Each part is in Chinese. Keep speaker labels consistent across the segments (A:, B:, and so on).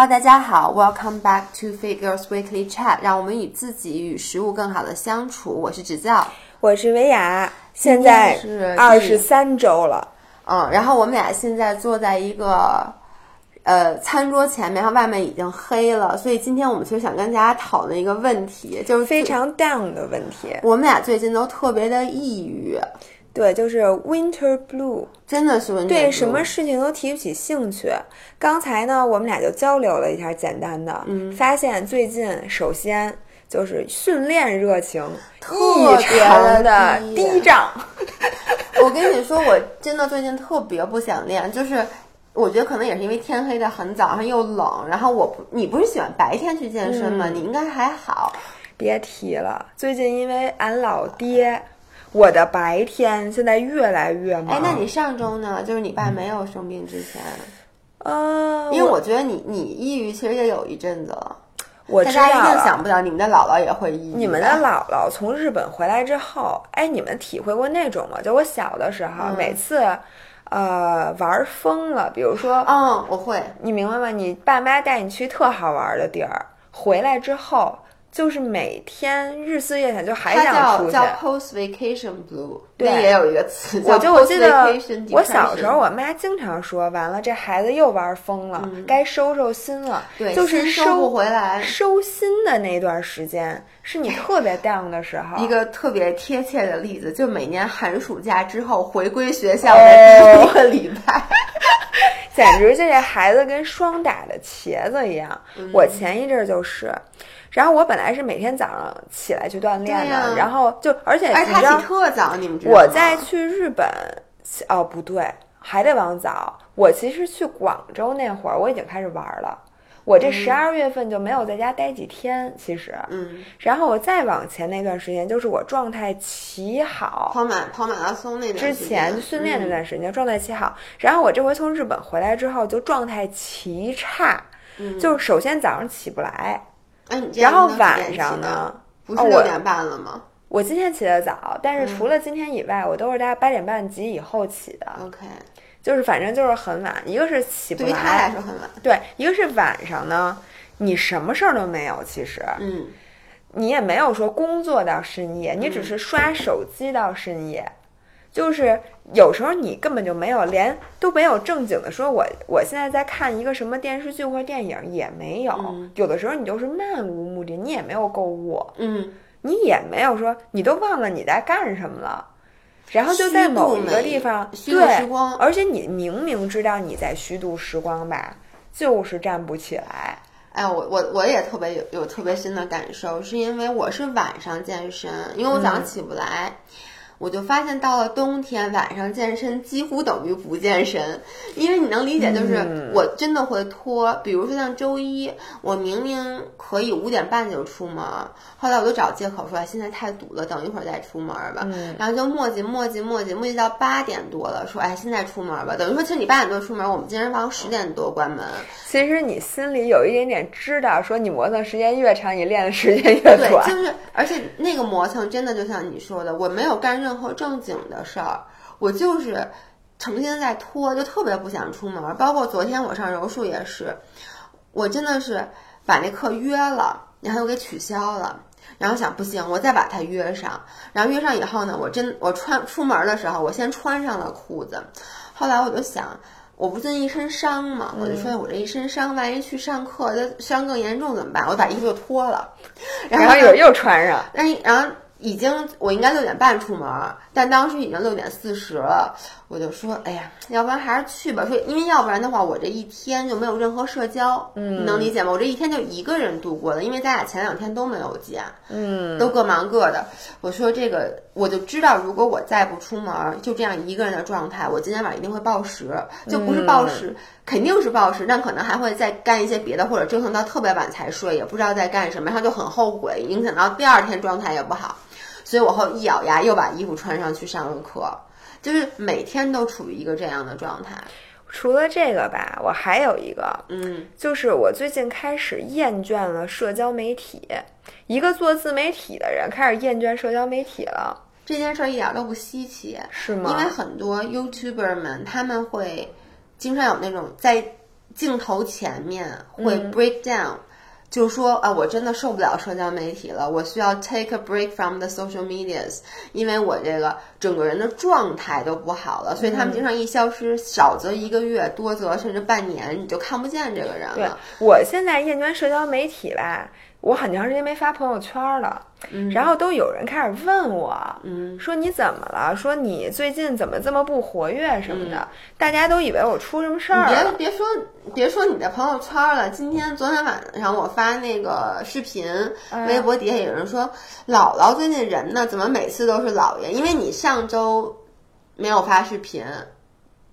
A: Hello，大家好，Welcome back to Figures Weekly Chat，让我们与自己与食物更好的相处。我是执教，
B: 我是维雅，现在
A: 是
B: 二十三周了。
A: 嗯，然后我们俩现在坐在一个呃餐桌前面，然后外面已经黑了，所以今天我们其实想跟大家讨论一个问题，就是
B: 非常 down 的问题。
A: 我们俩最近都特别的抑郁，
B: 对，就是 winter blue，
A: 真的是 winter
B: 对
A: blue 对
B: 什么事情都提不起兴趣。刚才呢，我们俩就交流了一下简单的，
A: 嗯
B: 发现最近首先就是训练热情
A: 特
B: 异
A: 别
B: 常的
A: 低
B: 低涨。
A: 我跟你说，我真的最近特别不想练，就是我觉得可能也是因为天黑的很早，然后又冷，然后我不，你不是喜欢白天去健身吗？
B: 嗯
A: 你应该还好。
B: 别提了，最近因为俺老爹，我的白天现在越来越忙。
A: 哎，那你上周呢？就是你爸没有生病之前，
B: 呃，
A: 因为我觉得你你抑郁其实也有一阵子了，
B: 我
A: 大家一定想不到你们的姥姥也会抑郁。
B: 你们的姥姥从日本回来之后，哎，你们体会过那种吗？就我小的时候，
A: 嗯
B: 每次，呃，玩疯了，比如说，
A: 嗯，我会。
B: 你明白吗？你爸妈带你去特好玩的地儿，回来之后就是每天日思夜想，就还想出去。
A: 叫叫 post vacation blue，
B: 对
A: 也有一个词。
B: 我就我记得我小时候，我妈经常说，完了这孩子又玩疯了，该收收心了。
A: 嗯对
B: 就是
A: 心收不回来
B: 收心的那段时间，是你特别 down 的时候。
A: 一个特别贴切的例子，就每年寒暑假之后回归学校
B: 哦
A: 的第一个礼拜，
B: 简直就这孩子跟霜打的茄子一样。
A: 嗯
B: 我前一阵儿就是，然后我本来是每天早上起来去锻炼的，然后就而且
A: 而且他起特早，你们知道？
B: 我在去日本，哦不对，还得往早。我其实去广州那会儿，我已经开始玩了。我这十二月份就没有在家待几天，其实，
A: 嗯，
B: 然后我再往前那段时间，就是我状态奇好，
A: 跑马跑马拉松那段
B: 之前训练那
A: 嗯
B: 段时间状态奇好，然后我这回从日本回来之后就状态奇差，
A: 嗯。
B: 就是首先早上起不来，
A: 哎，你
B: 然后晚上？呢，
A: 不是六点半了吗
B: 我今天起得早，但
A: 嗯
B: 是除了今天以外，我都是大概八点半及以后起的
A: ，？OK，
B: 就是反正就是很晚，一个是起不
A: 对于他来
B: 来，
A: 说很晚。
B: 对，一个是晚上呢，你什么事儿都没有，其实
A: 嗯，
B: 你也没有说工作到深夜，你只是刷手机到深夜。就是有时候你根本就没有连都没有正经的说我我现在在看一个什么电视剧或电影也没有，
A: 嗯
B: 有的时候你就是漫无目的，你也没有购物，
A: 嗯，
B: 你也没有说你都忘了你在干什么了，然后就在某一个地方
A: 虚度
B: 对
A: 时光
B: 而且你明明知道你在虚度时光吧，就是站不起来。
A: 哎，我我我也特别有有特别深的感受，是因为我是晚上健身，因为我早上起不来。我就发现到了冬天，晚上健身几乎等于不健身，因为你能理解，就是我真的会拖。比如说像周一，我明明可以五点半就出门，后来我就找借口说哎现在太堵了，等一会儿再出门吧。然后就磨叽磨叽磨叽磨叽到八点多了，说哎现在出门吧。等于说其实你八点多出门，我们健身房十点多关门。
B: 其实你心里有一点点知道，说你磨蹭时间越长，你练的时间越
A: 对，
B: 短。
A: 就是，而且那个磨蹭真的就像你说的，我没有干任何正经的事儿，我就是成天在拖，就特别不想出门。包括昨天我上柔术也是，我真的是把那课约了，然后又给取消了。然后想不行，我再把它约上。然后约上以后呢，我真我穿出门的时候，我先穿上了裤子。后来我就想，我不最近一身伤嘛，我就说我这一身伤，万一去上课，那伤更严重怎么办？我就把衣服就脱了，然后呢
B: 然后一会儿又穿上，
A: 然后然后已经我应该六点半出门，但当时已经六点四十了，我就说，哎呀，要不然还是去吧。说因为要不然的话，我这一天就没有任何社交，嗯，你能理解吗？我这一天就一个人度过的，因为咱俩前两天都没有见，
B: 嗯，
A: 都各忙各的。我说这个，我就知道，如果我再不出门，就这样一个人的状态，我今天晚上一定会暴食，就不是暴食，肯定是暴食，但可能还会再干一些别的，或者折腾到特别晚才睡，也不知道在干什么，然后就很后悔，影响到第二天状态也不好。所以我后一咬牙又把衣服穿上去上了课，就是每天都处于一个这样的状态。
B: 除了这个吧，我还有一个，
A: 嗯，
B: 就是我最近开始厌倦了社交媒体。一个做自媒体的人开始厌倦社交媒体了，
A: 这件事儿一点都不稀奇，
B: 是吗？
A: 因为很多 YouTuber 们他们会经常有那种在镜头前面会
B: 嗯
A: break down，、就说啊，我真的受不了社交媒体了，我需要 take a break from the social medias，因为我这个整个人的状态都不好了，所以他
B: 嗯
A: 们经常一消失，少则一个月，多则甚至半年，你就看不见这个人
B: 对
A: 了。
B: 我现在厌倦社交媒体吧，我很长时间没发朋友圈了，然后都有人开始问我，
A: 嗯
B: 说你怎么了？说你最近怎么这么不活跃什么的？
A: 嗯
B: 大家都以为我出什么事儿了。
A: 别别说别说你的朋友圈了，今天昨天晚上我发那个视频，
B: 嗯
A: 微博底下有人说姥姥最近人呢，怎么每次都是姥爷？因为你上周没有发视频，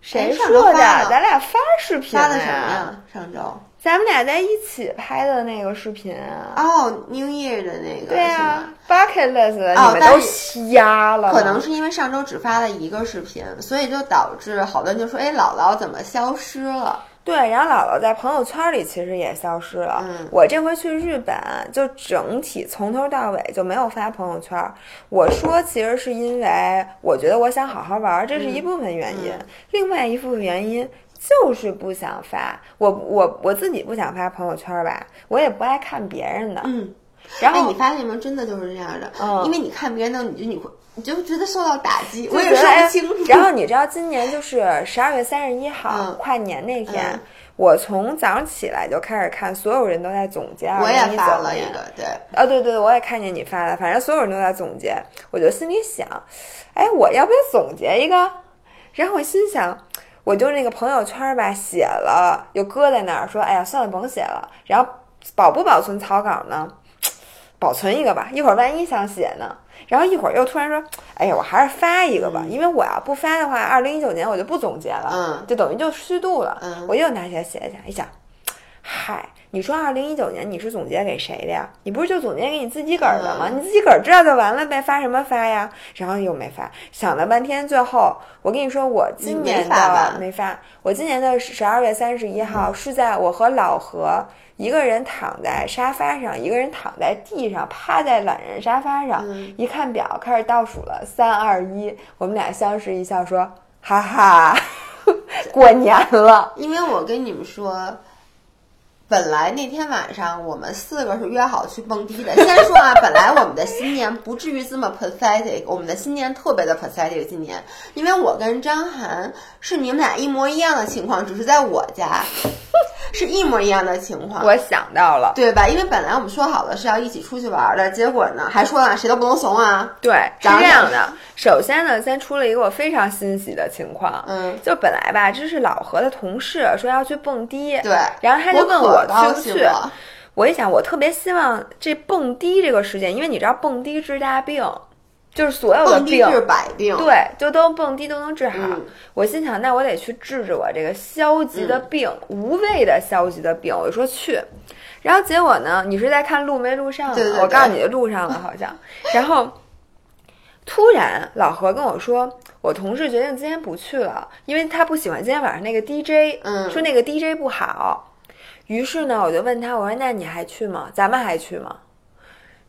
B: 谁说的？咱俩发视频
A: 发的什么？
B: 呀？
A: 上周
B: 咱们俩在一起拍的那个视频啊。
A: 哦，New Year 的那个
B: 对啊
A: 吗
B: ？，bucket list 的你们都瞎了，
A: 可能是因为上周只发了一个视频，所以就导致好多人就说：“哎，姥姥怎么消失了
B: 对，然后姥姥在朋友圈里其实也消失了。
A: 嗯
B: 我这回去日本，就整体从头到尾就没有发朋友圈。我说其实是因为我觉得我想好好玩，这是一部分原因，
A: 嗯
B: 另外一部分原因。就是不想发，我我我自己不想发朋友圈吧，我也不爱看别人的。？”
A: 嗯，哎，
B: 然后
A: 你发现没有？真的就是这样的，
B: 嗯
A: 因为你看别人的，你就你会你就觉得受到打击，我也说不清楚。
B: 然后你知道今年就是十二月三十一号、
A: 嗯
B: 跨年那天，
A: 嗯
B: 我从早上起来就开始看，所有人都在总结。
A: 我也发了一个，对，
B: 啊，对对对，我也看见你发了，反正所有人都在总结，我就心里想，哎，我要不要总结一个？然后我心想，我就那个朋友圈吧，写了又搁在那儿，说，哎呀，算了，甭写了。然后保不保存草稿呢？保存一个吧，一会儿万一想写呢。然后一会儿又突然说，哎呀，我还是发一个吧，因为我要不发的话，二零一九年我就不总结了，
A: 嗯
B: 就等于就虚度了。
A: 嗯
B: 我又拿起来写一下，一想，嗨，你说二零一九年你是总结给谁的呀？你不是就总结给你自己个儿的吗？
A: 嗯
B: 你自己个儿知道就完了呗，发什么发呀？然后又没发，想了半天，最后我跟你说，我今年的没发，我今年的十二月三十一号是在我和老何一个人躺在沙发上，一个人躺在地上，趴在懒人沙发上，
A: 嗯
B: 一看表开始倒数了，三二一，我们俩相视一笑说，哈哈，过年了。
A: 因为我跟你们说。本来那天晚上我们四个是约好去蹦迪的。先说啊，本来我们的新年不至于这么 pathetic，我们的新年特别的 pathetic。今年，因为我跟张涵是你们俩一模一样的情况，只是在我家 是一模一样的情况。
B: 我想到了，
A: 对吧？因为本来我们说好了是要一起出去玩的，结果呢，还说了谁都不能怂啊。
B: 对，是这样的。首先呢，先出了一个我非常欣喜的情况，
A: 嗯，
B: 就本来吧，这是老何的同事说要去蹦迪，
A: 对，
B: 然后他就问
A: 我可高
B: 去不去。我一想，我特别希望这蹦迪这个事件，因为你知道蹦迪治大病，就是所有的病，
A: 治百病。
B: 对，就都蹦迪都能治好。
A: 嗯
B: 我心想，那我得去治治我这个消极的病，无谓的消极的病。我就说去，然后结果呢，你是在看路没路上呢？
A: 对对对
B: 我告诉你，路上了好像。然后突然老何跟我说，我同事决定今天不去了，因为他不喜欢今天晚上那个 DJ，
A: 嗯
B: 说那个 DJ 不好。于是呢，我就问他，我说那你还去吗？咱们还去吗？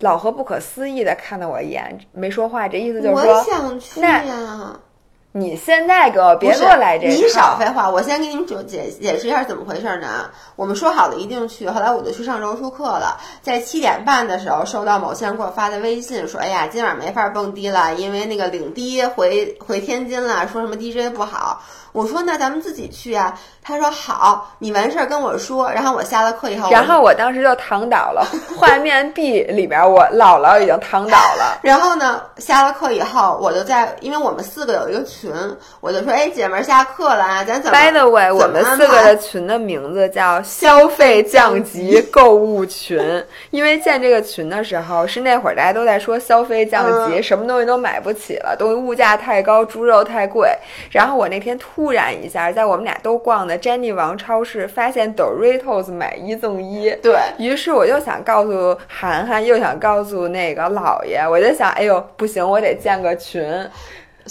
B: 老何不可思议的看了我一眼，没说话，这意思就是
A: 我
B: 说，
A: 想去
B: 那
A: 呀。
B: 你现在给我别给我来这
A: 你少废话，我先给你们解解解释一下怎么回事呢？我们说好了一定去，后来我就去上柔术课了。在七点半的时候，收到某些人给我发的微信，说：“哎呀，今晚没法蹦迪了，因为那个领迪回回天津了，说什么 DJ 不好。”我说：“那咱们自己去啊。”他说：“好，你完事儿跟我说。”然后我下了课以后，
B: 然后我当时就躺倒了，画面壁里边我姥姥已经躺倒了。
A: 然后呢，下了课以后，我就在，因为我们四个有一个群，我就说：“哎，姐们儿下课了啊，咱怎么
B: By the way，我们四个的群的名字叫消费降级购物群，因为建这个群的时候是那会儿大家都在说消费降级，
A: 嗯
B: 什么东西都买不起了，东西物价太高，猪肉太贵。然后我那天突然一下，在我们俩都逛的 Jenny 王超市，发现 Doritos 买一赠一。
A: 对
B: 于是我又想告诉涵涵，又想告诉那个姥爷，我就想，哎呦，不行，我得建个群。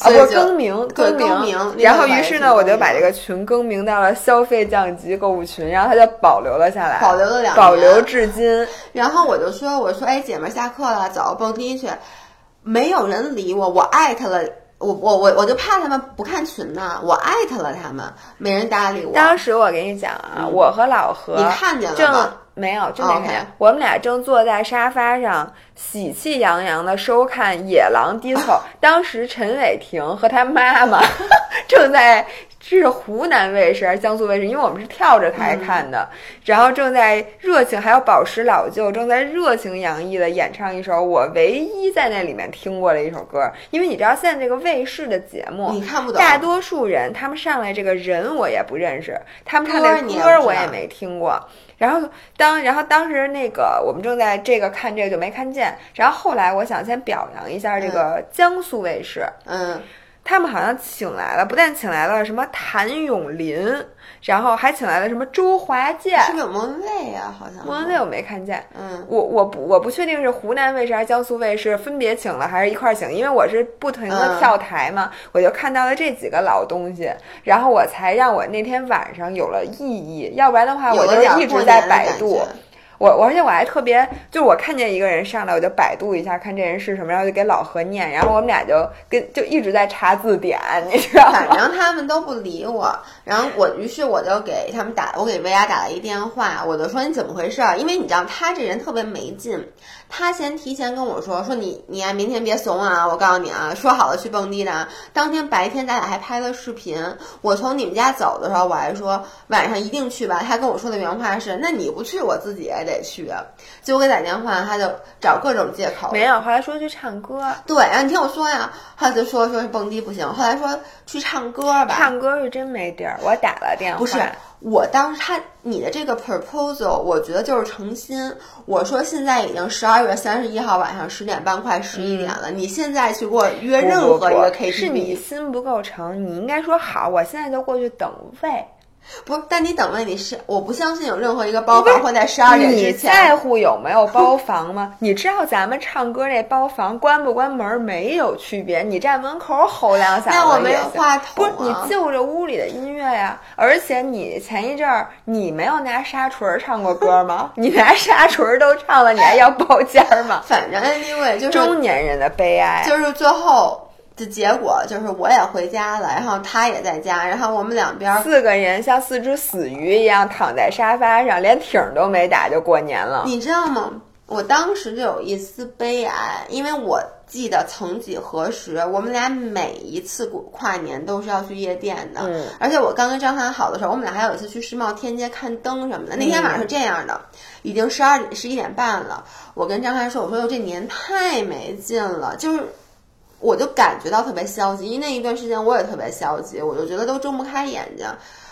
B: 啊，不更名，更
A: 更名
B: 然后于是呢，我就把这个群更名到了消费降级购物群，然后它就保留了下来，
A: 保留了两年
B: 保留至今。
A: 然后我就说：“我说，哎，姐们儿下课了，走，蹦迪去。”没有人理我，我艾特了我我我我就怕他们不看群呢，我艾特了他们，没人搭理我。
B: 当时我给你讲啊，我和老何
A: 你看见了吗？
B: 没有，真没看见。我们俩正坐在沙发上，喜气洋洋的收看《野狼 disco 》。当时陈伟霆和他妈妈 正在，这是湖南卫视还是江苏卫视？因为我们是跳着台看的，然后正在热情，还有宝石老舅正在热情洋溢的演唱一首我唯一在那里面听过的一首歌。因为你知道现在这个卫视的节目，
A: 你看不懂
B: 大多数人他们上来这个人我也不认识，他们唱的
A: 歌
B: 我也没听过。然后当然后当时那个我们正在这个看这个就没看见，然后后来我想先表扬一下这个江苏卫视，
A: 嗯，
B: 他们好像请来了，不但请来了什么谭咏麟，然后还请来了什么周华健。
A: 是不是有莫文蔚啊？好像是
B: 莫文蔚我没看见，
A: 嗯，
B: 我我不我不确定是湖南卫视还是江苏卫视分别请了还是一块儿请，因为我是不停的
A: 嗯
B: 跳台嘛，我就看到了这几个老东西，然后我才让我那天晚上有了意义，要不然的话我就一直在百度
A: 觉。
B: 我我而且我还特别，就是我看见一个人上来，我就百度一下看这人是什么，然后就给老何念，然后我们俩就跟就一直在查字典，你知道
A: 反？正他们都不理我，然后我于是我就给他们打，我给薇娅打了一电话，我就说你怎么回事？因为你知道他这人特别没劲，他先提前跟我说说你你啊明天别怂啊，我告诉你啊，说好了去蹦迪的。啊，当天白天咱俩还拍了视频，我从你们家走的时候我还说晚上一定去吧，他跟我说的原话是那你不去我自己也得去，结果给打电话他就找各种借口，
B: 没有，后来说去唱歌，
A: 对，然后你听我说呀，他就说说是蹦迪不行，后来说去唱歌吧，
B: 唱歌是真没地儿，我打了电话，
A: 不是，我当时他你的这个 proposal，我觉得就是诚心。我说现在已经十二月三十一号晚上十点半，快十一点了，你现在去给我约任何一个
B: 不是你心不够诚，你应该说好，我现在就过去等位。
A: 不是？但你等问你是，我不相信有任何一个包房会在十二点
B: 你
A: 之前。
B: 你在乎有没有包房吗？你知道咱们唱歌那包房关不关门没有区别，你站门口吼两嗓子
A: 那我没有话
B: 不是你就着屋里的音乐呀，而且你前一阵儿你没有拿沙锤儿唱过歌吗？你拿沙锤儿都唱了，你还要包间儿吗？
A: 反正 anyway 就是
B: 中年人的悲哀。
A: 就是最后的结果就是我也回家了，然后他也在家，然后我们两边儿
B: 四个人像四只死鱼一样躺在沙发上，连挺儿都没打就过年了。
A: 你知道吗？我当时就有一丝悲哀，因为我记得曾几何时，我们俩每一次过跨年都是要去夜店的。
B: 嗯
A: 而且我刚跟张涵好的时候，我们俩还有一次去世贸天阶看灯什么的。那天晚上是这样的，已经十二点十一点半了。我跟张涵说：“我说哟，这年太没劲了，就是。”我就感觉到特别消极，因为那一段时间我也特别消极，我就觉得都睁不开眼睛。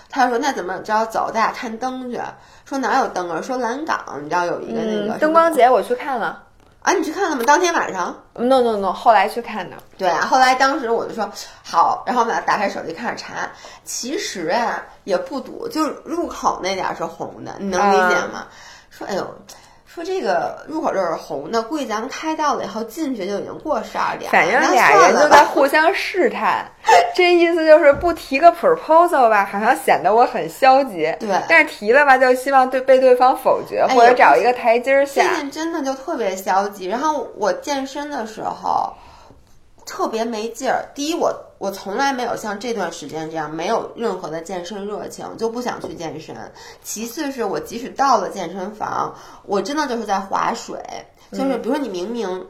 A: 他说：“那怎么着？走，咱俩看灯去。”说哪有灯啊？说蓝港，你知道有一个那个、
B: 嗯，灯光节我去看了。
A: 啊？你去看了吗？当天晚上
B: ？No no no，后来去看的。
A: 对啊，后来当时我就说好，然后我们俩打开手机开始查，其实啊也不堵，就是入口那点儿是红的，你能理解吗？说哎呦。说这个入口就是红的，估计咱们开到了以后进去就已经过十二点了。
B: 反正俩人就在互相试探，这意思就是不提个 proposal 吧，好像显得我很消极。
A: 对
B: 但是提了吧，就希望对被对方否决，或者找一个台阶下
A: 最。近真的就特别消极。然后我健身的时候特别没劲儿。第一，我我从来没有像这段时间这样没有任何的健身热情，就不想去健身。其次是我即使到了健身房，我真的就是在划水，就是比如说你明明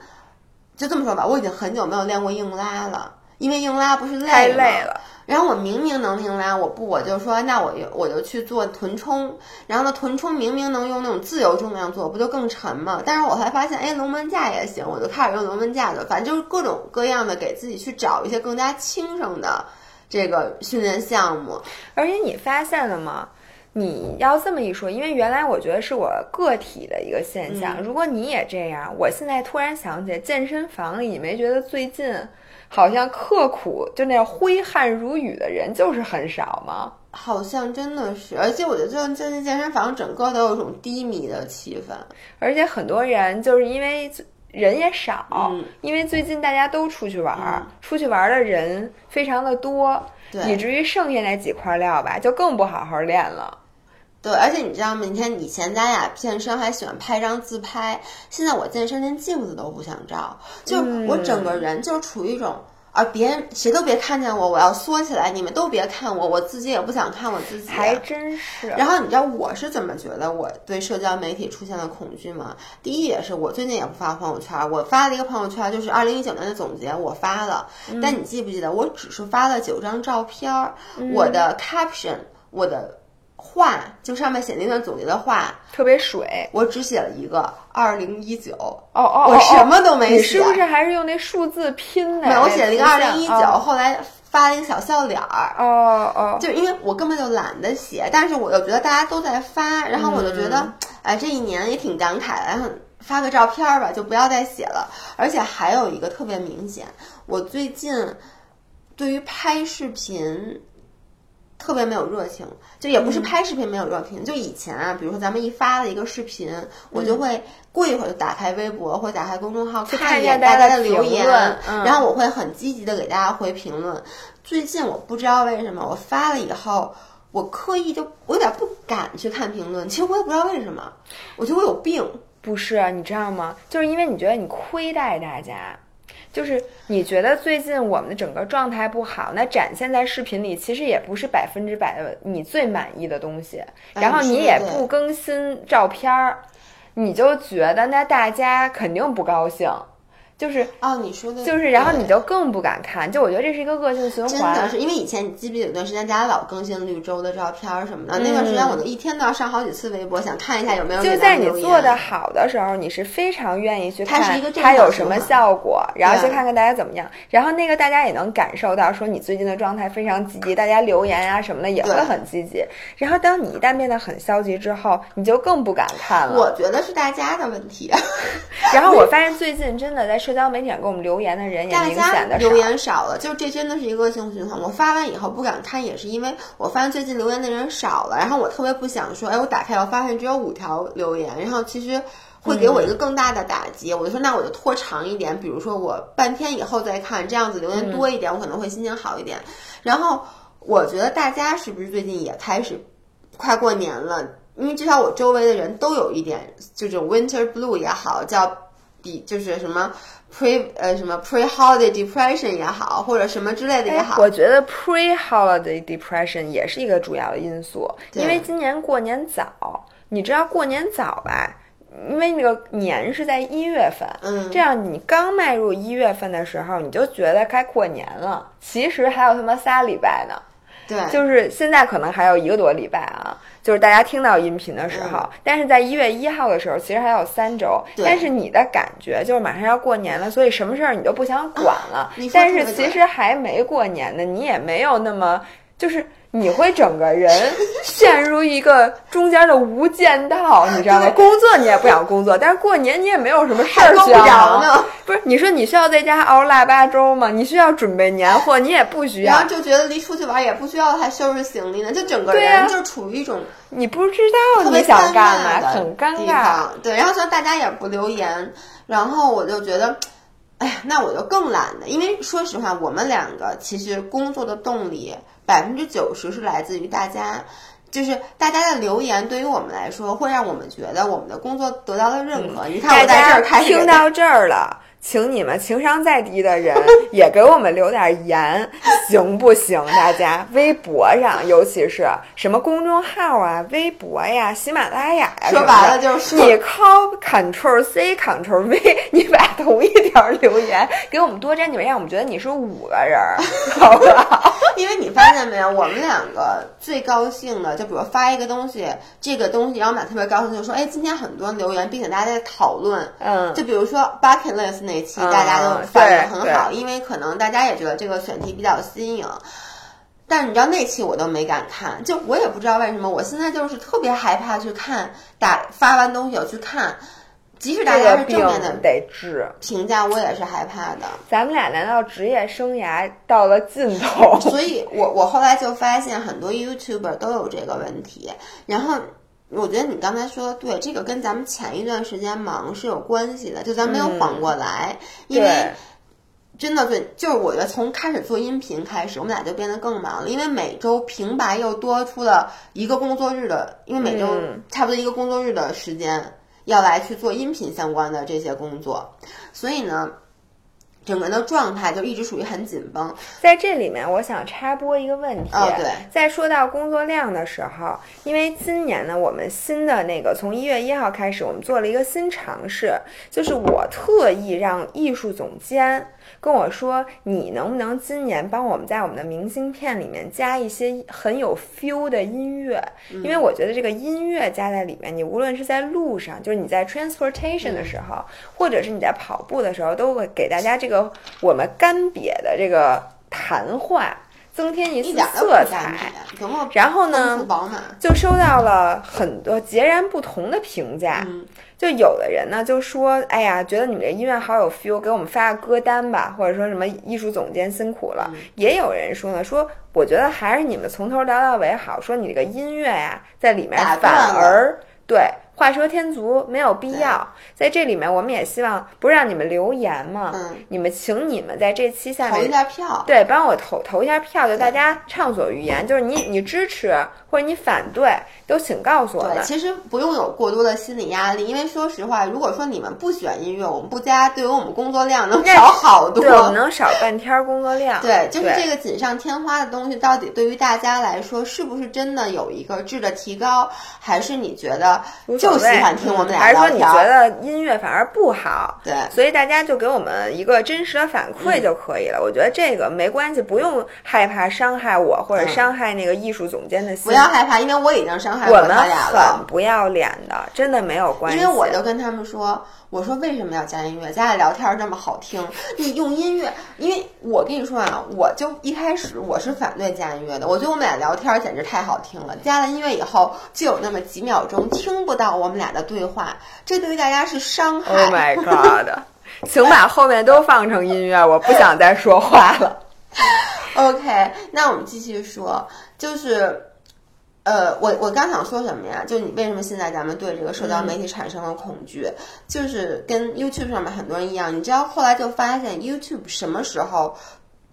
A: 就这么说吧，我已经很久没有练过硬拉了。因为硬拉不是累
B: 太
A: 吗
B: 累了，
A: 然后我明明能硬拉，我不我就说那我就我就去做臀冲，然后呢臀冲明明能用那种自由重量做，不就更沉吗？但是我还发现，哎，龙门架也行，我就开始用龙门架的，反正就是各种各样的给自己去找一些更加轻省的这个训练项目。
B: 而且你发现了吗？你要这么一说，因为原来我觉得是我个体的一个现象。
A: 嗯
B: 如果你也这样，我现在突然想起健身房里，你没觉得最近好像刻苦就那样挥汗如雨的人就是很少吗？
A: 好像真的是，而且我觉得最最近健身房整个都有一种低迷的气氛。
B: 而且很多人就是因为人也少，
A: 嗯
B: 因为最近大家都出去玩儿，出去玩儿的人非常的多，以至于剩下那几块料吧，就更不好好练了。
A: 对，而且你知道吗？你看以前咱俩健身还喜欢拍张自拍，现在我健身连镜子都不想照，就我整个人就是处于一种啊，别人谁都别看见我，我要缩起来，你们都别看我，我自己也不想看我自己。
B: 还真是。
A: 然后你知道我是怎么觉得我对社交媒体出现了恐惧吗？第一也是我最近也不发朋友圈，我发了一个朋友圈，就是二零一九年的总结，我发了。但你记不记得，我只是发了九张照片儿，我的 caption，我的。话就上面写那段总结的话
B: 特别水，
A: 我只写了一个二零一九
B: 哦哦，
A: 我什么都没写。
B: 你是不是还是用那数字拼的？
A: 没有，我写了一个二零一九，后来发了一个小笑脸儿。
B: 哦哦，
A: 就因为我根本就懒得写，但是我又觉得大家都在发，然后我就觉得，哎，这一年也挺感慨的，然后发个照片吧，就不要再写了。而且还有一个特别明显，我最近对于拍视频。特别没有热情，就也不是拍视频没有热情，就以前啊，比如说咱们一发了一个视频，我就会过一会儿就打开微博或者打开公众号看一眼大
B: 家
A: 的留言，然后我会很积极的给大家回评论。最近我不知道为什么，我发了以后，我刻意就我有点不敢去看评论，其实我也不知道为什么，我觉得我有病。
B: 不是，你知道吗？就是因为你觉得你亏待大家。就是你觉得最近我们的整个状态不好，那展现在视频里其实也不是百分之百的你最满意的东西，然后你也不更新照片儿，你就觉得那大家肯定不高兴。就是
A: 哦，你说的
B: 就是，然后你就更不敢看。就我觉得这是一个恶性循环。
A: 真的是，因为以前你记不记得有段时间大家老更新绿洲的照片什么的，那段时间我都一天都要上好几次微博，想看一下有没有。
B: 就在你做的好的时候，你是非常愿意去看
A: 它
B: 有什么效果，然后去看看大家怎么样。然后那个大家也能感受到，说你最近的状态非常积极，大家留言啊什么的也会很积极。然后当你一旦变得很消极之后，你就更不敢看了。
A: 我觉得是大家的问题。
B: 然后我发现最近真的在社交媒体上给我们留言的人也明显的
A: 留言少了，就这真的是一个恶性循环。我发完以后不敢看，也是因为我发现最近留言的人少了，然后我特别不想说，哎，我打开我发现只有五条留言，然后其实会给我一个更大的打击。我就说那我就拖长一点，比如说我半天以后再看，这样子留言多一点，我可能会心情好一点。然后我觉得大家是不是最近也开始快过年了？因为至少我周围的人都有一点这种 winter blue 也好，叫比就是什么 pre 呃什么 pre holiday depression 也好，或者什么之类的也好。
B: 我觉得 pre holiday depression 也是一个主要的因素，因为今年过年早，你知道过年早吧？因为那个年是在一月份，
A: 嗯，
B: 这样你刚迈入一月份的时候，你就觉得该过年了，其实还有他妈仨礼拜呢。
A: 对，
B: 就是现在可能还有一个多礼拜啊。就是大家听到音频的时候，但是在一月一号的时候，其实还有三周。但是你的感觉就是马上要过年了，所以什么事儿你都不想管了。但是其实还没过年呢，你也没有那么就是。你会整个人陷入一个中间的无间道，你知道吗？工作你也不想工作，但是过年你也没有什么事儿需要。不是，你说你需要在家熬腊八粥吗？你需要准备年货，你也不需要。
A: 然后就觉得离出去玩也不需要还收拾行李呢，就整个人就处于一种
B: 你不知道你想干嘛，很尴尬。
A: 对，然后所以大家也不留言，然后我就觉得，哎呀，那我就更懒了。因为说实话，我们两个其实工作的动力。百分之九十是来自于大家，就是大家的留言，对于我们来说，会让我们觉得我们的工作得到了认可。你看，我在这儿开始
B: 听到这儿了。请你们情商再低的人也给我们留点言，行不行？大家微博上，尤其是什么公众号啊、微博呀、喜马拉雅呀，
A: 说白了就是
B: 你靠 Control C Control V，你把同一条留言给我们多粘几遍，让我们觉得你是五个人，好不好？
A: 因为你发现没有，我们两个最高兴的，就比如发一个东西，这个东西，然后我们俩特别高兴，就说：“哎，今天很多留言，并且大家在讨论。”
B: 嗯，
A: 就比如说 Bucket List 那。那期大家都反应很好，因为可能大家也觉得这个选题比较新颖。但是你知道那期我都没敢看，就我也不知道为什么。我现在就是特别害怕去看打发完东西我去看，即使大家是正面的
B: 得治
A: 评价，我也是害怕的。
B: 咱们俩难道职业生涯到了尽头？
A: 所以我我后来就发现很多 YouTuber 都有这个问题，然后。我觉得你刚才说的对，这个跟咱们前一段时间忙是有关系的，就咱没有缓过来。因为真的对，就是我觉得从开始做音频开始，我们俩就变得更忙了。因为每周平白又多出了一个工作日的，因为每周差不多一个工作日的时间要来去做音频相关的这些工作，所以呢。整个人的状态就一直属于很紧绷。
B: 在这里面，我想插播一个问题。
A: 哦，对，
B: 在说到工作量的时候，因为今年呢，我们新的那个从一月一号开始，我们做了一个新尝试，就是我特意让艺术总监。跟我说，你能不能今年帮我们在我们的明信片里面加一些很有 feel 的音乐？因为我觉得这个音乐加在里面，你无论是在路上，就是你在 transportation 的时候，或者是你在跑步的时候，都会给大家这个我们干瘪的这个谈话增添一丝色彩。然后呢，就收到了很多截然不同的评价。就有的人呢就说，哎呀，觉得你们这音乐好有 feel，给我们发个歌单吧，或者说什么艺术总监辛苦了。也有人说呢，说我觉得还是你们从头聊到尾好，说你这个音乐呀，在里面反而对。画蛇添足没有必要，在这里面我们也希望不是让你们留言嘛，
A: 嗯，
B: 你们请你们在这期下面
A: 投一下票，
B: 对，帮我投投一下票，就大家畅所欲言，就是你你支持或者你反对都请告诉我们。
A: 其实不用有过多的心理压力，因为说实话，如果说你们不喜欢音乐，我们不加，对于我们工作量能少好多，
B: 对，我们能少半天工作量。
A: 对，就是这个锦上添花的东西，到底对于大家来说是不是真的有一个质的提高，还是你觉得？就喜欢听我们俩
B: 还是说你觉得音乐反而不好？
A: 对，
B: 所以大家就给我们一个真实的反馈就可以了。我觉得这个没关系，不用害怕伤害我或者伤害那个艺术总监的心。
A: 不要害怕，因为我已经伤害过他俩
B: 了。很不要脸的，真的没有关系。
A: 因为我就跟他们说。我说为什么要加音乐？咱俩聊天这么好听，你用音乐，因为我跟你说啊，我就一开始我是反对加音乐的，我觉得我们俩聊天简直太好听了。加了音乐以后，就有那么几秒钟听不到我们俩的对话，这对于大家是伤害。
B: Oh my god！请把后面都放成音乐，我不想再说话了。
A: OK，那我们继续说，就是。呃，我我刚想说什么呀？就你为什么现在咱们对这个社交媒体产生了恐惧？就是跟 YouTube 上面很多人一样，你知道后来就发现 YouTube 什么时候？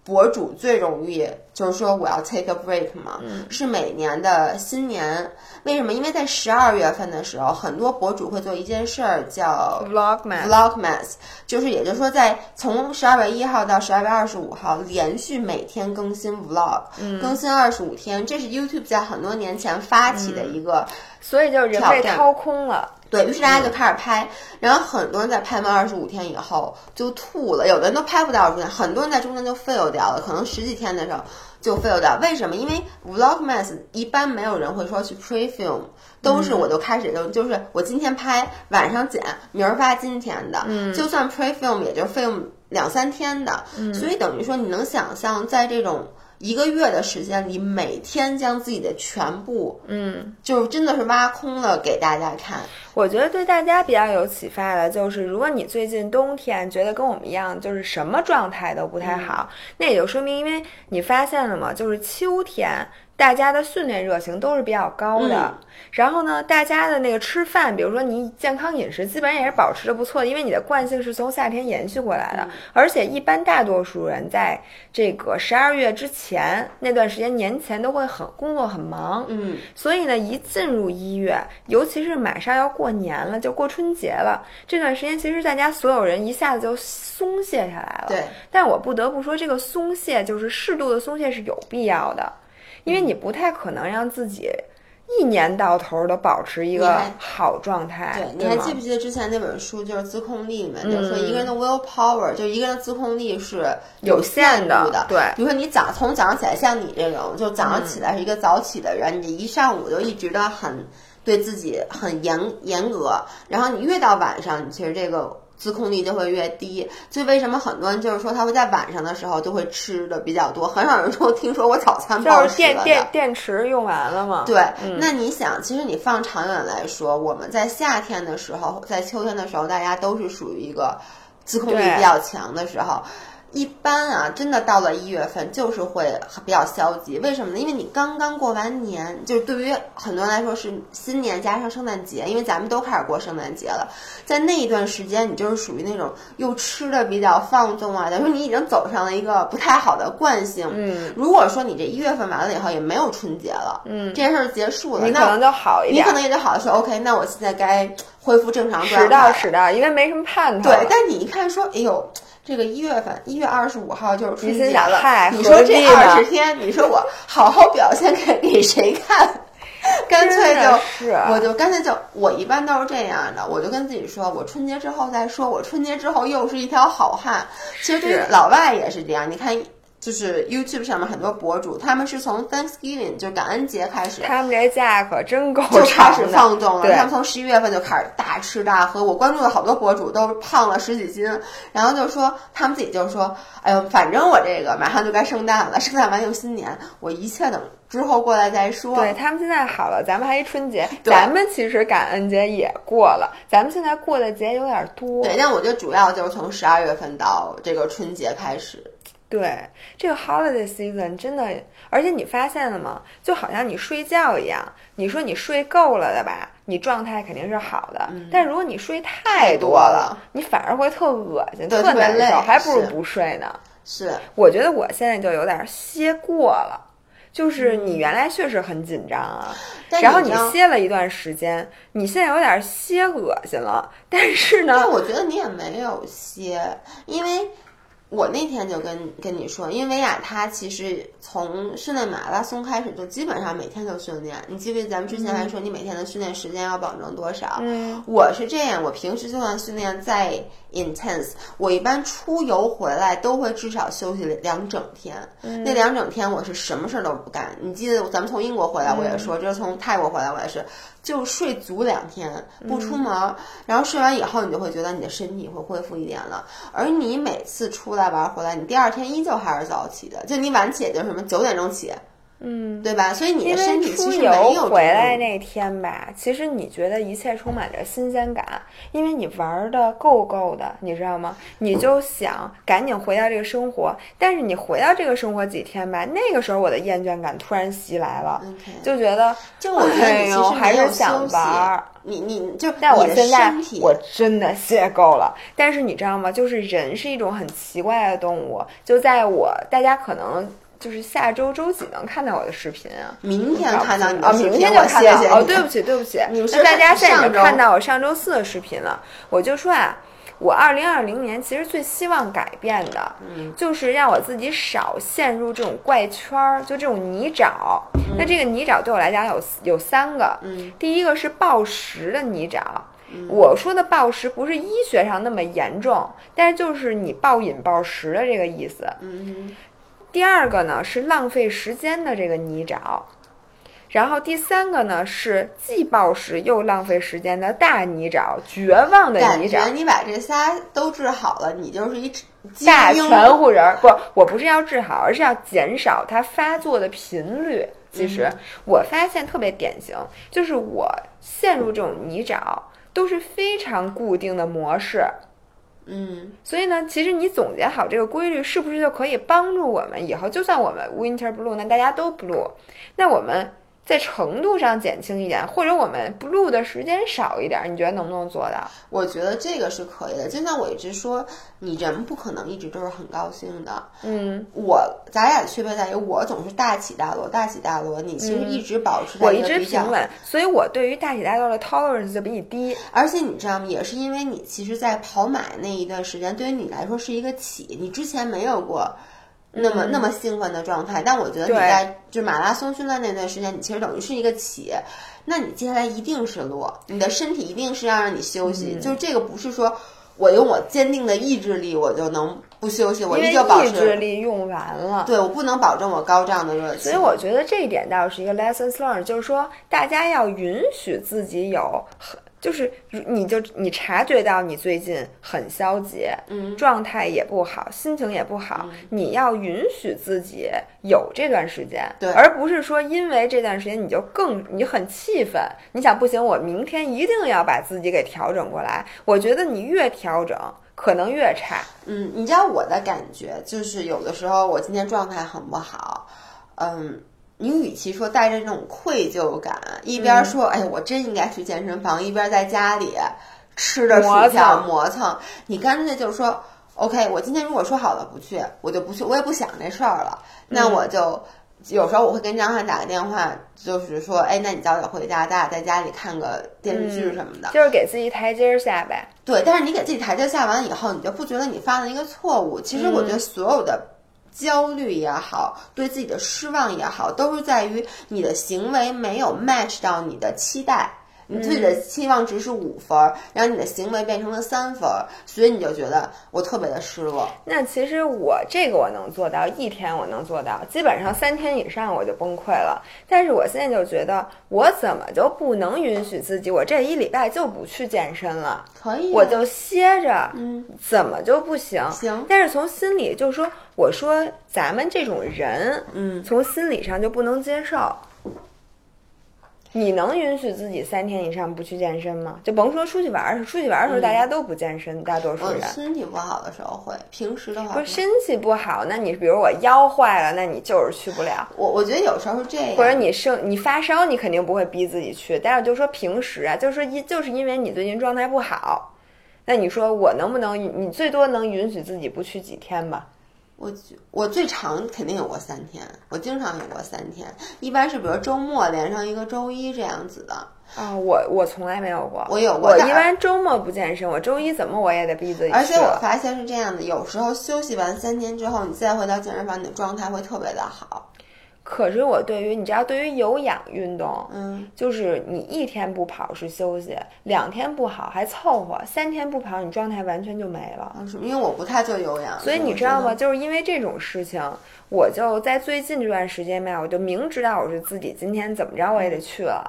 A: 博主最容易就是说我要 take a break 嘛，是每年的新年。为什么？因为在十二月份的时候，很多博主会做一件事儿叫
B: vlogmas，
A: 就是也就是说，在从十二月一号到十二月二十五号，连续每天更新 vlog，更新二十五天。这是 YouTube 在很多年前发起的一个，
B: 所以就人被掏空了。
A: 对于是，大家就开始拍，然后很多人在拍完二十五天以后就吐了，有的人都拍不到二十五天，很多人在中间就 fail 掉了，可能十几天的时候就 fail 掉。为什么？因为 vlogmas 一般没有人会说去 pre film，都是我就开始就就是我今天拍，晚上剪，明儿发今天的，就算 pre film 也就 film 两三天的，所以等于说你能想象在这种。一个月的时间里，每天将自己的全部，
B: 嗯，
A: 就真的是挖空了给大家看。
B: 我觉得对大家比较有启发的，就是如果你最近冬天觉得跟我们一样，就是什么状态都不太好，那也就说明，因为你发现了嘛，就是秋天。大家的训练热情都是比较高的，然后呢，大家的那个吃饭，比如说你健康饮食，基本上也是保持的不错的，因为你的惯性是从夏天延续过来的。而且一般大多数人在这个十二月之前那段时间，年前都会很工作很忙，
A: 嗯，
B: 所以呢，一进入一月，尤其是马上要过年了，就过春节了，这段时间其实大家所有人一下子就松懈下来了。
A: 对，
B: 但我不得不说，这个松懈就是适度的松懈是有必要的。因为你不太可能让自己一年到头都保持一个好状态。
A: 对，你还记不记得之前那本书就是自控力里面就说一个人的 will power，就一个人的自控力是
B: 有
A: 限
B: 度
A: 的。
B: 对，
A: 比如说你早从早上起来，像你这种就早上起来是一个早起的人，你一上午就一直的很对自己很严严格，然后你越到晚上，你其实这个。自控力就会越低，所以为什么很多人就是说他会在晚上的时候就会吃的比较多，很少人说听说我早餐暴
B: 食电电电池用完了吗？
A: 对，那你想，其实你放长远来说，我们在夏天的时候，在秋天的时候，大家都是属于一个自控力比较强的时候。一般啊，真的到了一月份就是会比较消极。为什么呢？因为你刚刚过完年，就是对于很多人来说是新年加上圣诞节，因为咱们都开始过圣诞节了。在那一段时间，你就是属于那种又吃的比较放纵啊，等于说你已经走上了一个不太好的惯性。
B: 嗯，
A: 如果说你这一月份完了以后也没有春节了，
B: 嗯，
A: 这件事儿结束了，
B: 你可能就好一
A: 点，你可能也就好的说 OK，那我现在该恢复正常状态。
B: 迟到迟到，因为没什么盼头。
A: 对，但你一看说，哎呦。这个一月份一月二十五号就是春节了你说这二十天，你说我好好表现给给谁看？干脆就是我就干脆就我一般都是这样的，我就跟自己说，我春节之后再说，我春节之后又是一条好汉。其实对于老外也是这样，你看。就是 YouTube 上面很多博主，他们是从 Thanksgiving 就感恩节开始，
B: 他们这假可真够
A: 就开始放纵了。他们从十一月份就开始大吃大喝。我关注的好多博主都胖了十几斤，然后就说他们自己就说：“哎呦，反正我这个马上就该圣诞了，圣诞完又新年，我一切等之后过来再说。”
B: 对他们现在好了，咱们还一春节，
A: 对
B: 咱们其实感恩节也过了，咱们现在过的节有点多。
A: 对，但我觉得主要就是从十二月份到这个春节开始。
B: 对，这个 holiday season 真的，而且你发现了吗？就好像你睡觉一样，你说你睡够了的吧，你状态肯定是好的。但如果你睡太多了，你反而会特恶心、特难
A: 特别累
B: 受，还不如不睡呢。
A: 是，
B: 我觉得我现在就有点歇过了。就是你原来确实很紧张啊，
A: 但
B: 然后你歇了一段时间，你现在有点歇恶心了，但是呢
A: 但，我觉得你也没有歇，因为我那天就跟跟你说，因为维亚他其实从训练马拉松开始就基本上每天都训练。你记不记得咱们之前还说你每天的训练时间要保证多少？
B: 嗯，
A: 我是这样，我平时就算训练再 intense，我一般出游回来都会至少休息两整天。
B: 嗯
A: 那两整天我是什么事儿都不干。你记得咱们从英国回来，我也说，就是从泰国回来，我也是，就睡足两天，不出门儿，然后睡完以后，你就会觉得你的身体会恢复一点了。而你每次出来玩回来，你第二天依旧还是早起的，就你晚起也就什么九点钟起，
B: 嗯，
A: 对吧？所以你
B: 因
A: 的身
B: 为出
A: 体其实没有
B: 游回来那天吧，其实你觉得一切充满着新鲜感，因为你玩的够够的，你知道吗？你就想赶紧回到这个生活，但是你回到这个生活几天吧，那个时候我的厌倦感突然袭来了就觉得
A: 就我觉得
B: 哎呦
A: 你其实没有
B: 还是想玩儿。
A: 你你就
B: 但我
A: 的
B: 现在我真的歇够了，但是你知道吗？就是人是一种很奇怪的动物，就在我大家可能就是下周周几能看到我的视频啊？
A: 明天看到你
B: 啊，
A: 的视频，
B: 明天就看到哦，
A: 谢谢哦
B: 对不起，对不起，那大家现在已经看到我上周四的视频了。我就说啊，我二零二零年其实最希望改变的，
A: 嗯
B: 就是让我自己少陷入这种怪圈儿，就这种泥沼。那这个泥沼对我来讲有有三个，
A: 嗯
B: 第一个是暴食的泥沼。我说的暴食不是医学上那么严重，但是就是你暴饮暴食的这个意思。
A: 嗯
B: 第二个呢是浪费时间的这个泥沼，然后第三个呢是既暴食又浪费时间的大泥沼，绝望的
A: 感觉
B: 泥沼。
A: 你把这仨都治好了，你就是一
B: 大
A: 英
B: 全乎人儿不，我不是要治好，而是要减少它发作的频率。其实、
A: 嗯
B: 我发现特别典型，就是我陷入这种泥沼都是非常固定的模式。
A: 嗯，
B: 所以呢，其实你总结好这个规律，是不是就可以帮助我们以后，就算我们 winter blue，那大家都 blue，那我们在程度上减轻一点，或者我们 blue 的时间少一点，你觉得能不能做到？
A: 我觉得这个是可以的。就像我一直说，你人不可能一直都是很高兴的。
B: 嗯，
A: 我咱俩的区别在于，我总是大起大落，大起大落。你其实一直保持在
B: 我一直
A: 一个比较
B: 平稳，所以我对于大起大落的 tolerance 就比你低。
A: 而且你知道吗？也是因为你其实，在跑马那一段时间，对于你来说是一个起，你之前没有过那么、那么兴奋的状态。但我觉得你在就马拉松训练那段时间，你其实等于是一个起，那你接下来一定是落，你的身体一定是要让你休息。就是这个不是说我用我坚定的意志力我就能不休息，我依旧保
B: 意志。力用完了。
A: 对，我不能保证我高涨的热情。
B: 所以我觉得这一点倒是一个 lessons learned，就是说大家要允许自己有很，就是你就你察觉到你最近很消极，
A: 嗯
B: 状态也不好，心情也不好，你要允许自己有这段时间，
A: 对
B: 而不是说因为这段时间你就更你很气愤，你想不行，我明天一定要把自己给调整过来。我觉得你越调整，可能越差。
A: 嗯，你知道我的感觉就是，有的时候我今天状态很不好，嗯，你与其说带着这种愧疚感，一
B: 嗯
A: 边说、哎，我真应该去健身房，一边在家里吃着
B: 磨
A: 薯条磨蹭，你干脆就是说，OK，我今天如果说好了不去，我就不去，我也不想这事儿了，那
B: 嗯
A: 我就。有时候我会跟张翰打个电话，就是说，哎，那你早点回家，咱俩在家里看个电视剧什么的。
B: 就是给自己台阶儿下呗。
A: 对，但是你给自己台阶下完以后，你就不觉得你犯了一个错误。其实我觉得所有的焦虑也好，对自己的失望也好，都是在于你的行为没有 match 到你的期待。你自己的期望值是五分儿，然后你的行为变成了三分儿，所以你就觉得我特别的失落。
B: 那其实我这个我能做到，一天我能做到，基本上三天以上我就崩溃了。但是我现在就觉得，我怎么就不能允许自己，我这一礼拜就不去健身了？
A: 可以，
B: 我就歇着，
A: 嗯，
B: 怎么就不行？
A: 行，
B: 但是从心里就说，我说咱们这种人，
A: 嗯，
B: 从心理上就不能接受。你能允许自己三天以上不去健身吗？就甭说出去玩儿，出去玩儿的时候大家都不健身，大多数人。
A: 身体不好的时候会，平时的话
B: 不是身体不好，那你比如我腰坏了，那你就是去不了。
A: 我我觉得有时候是这样，
B: 或者你生你发烧，你肯定不会逼自己去。但是就说平时啊，就是说因就是因为你最近状态不好，那你说我能不能？你最多能允许自己不去几天吧？
A: 我我最长肯定有过三天，我经常有过三天，一般是比如周末连上一个周一这样子的。
B: 啊，我我从来没有过，
A: 我有过。
B: 我一般周末不健身，我周一怎么我也得逼自己。
A: 而且我发现是这样的，有时候休息完三天之后，你再回到健身房，你的状态会特别的好。
B: 可是我对于你知道，对于有氧运动，
A: 嗯，
B: 就是你一天不跑是休息，两天不跑还凑合，三天不跑你状态完全就没了。
A: 因为我不太做有氧，
B: 所以你知道吗？就是因为这种事情，我就在最近这段时间吧，我就明知道我是自己今天怎么着我也得去了，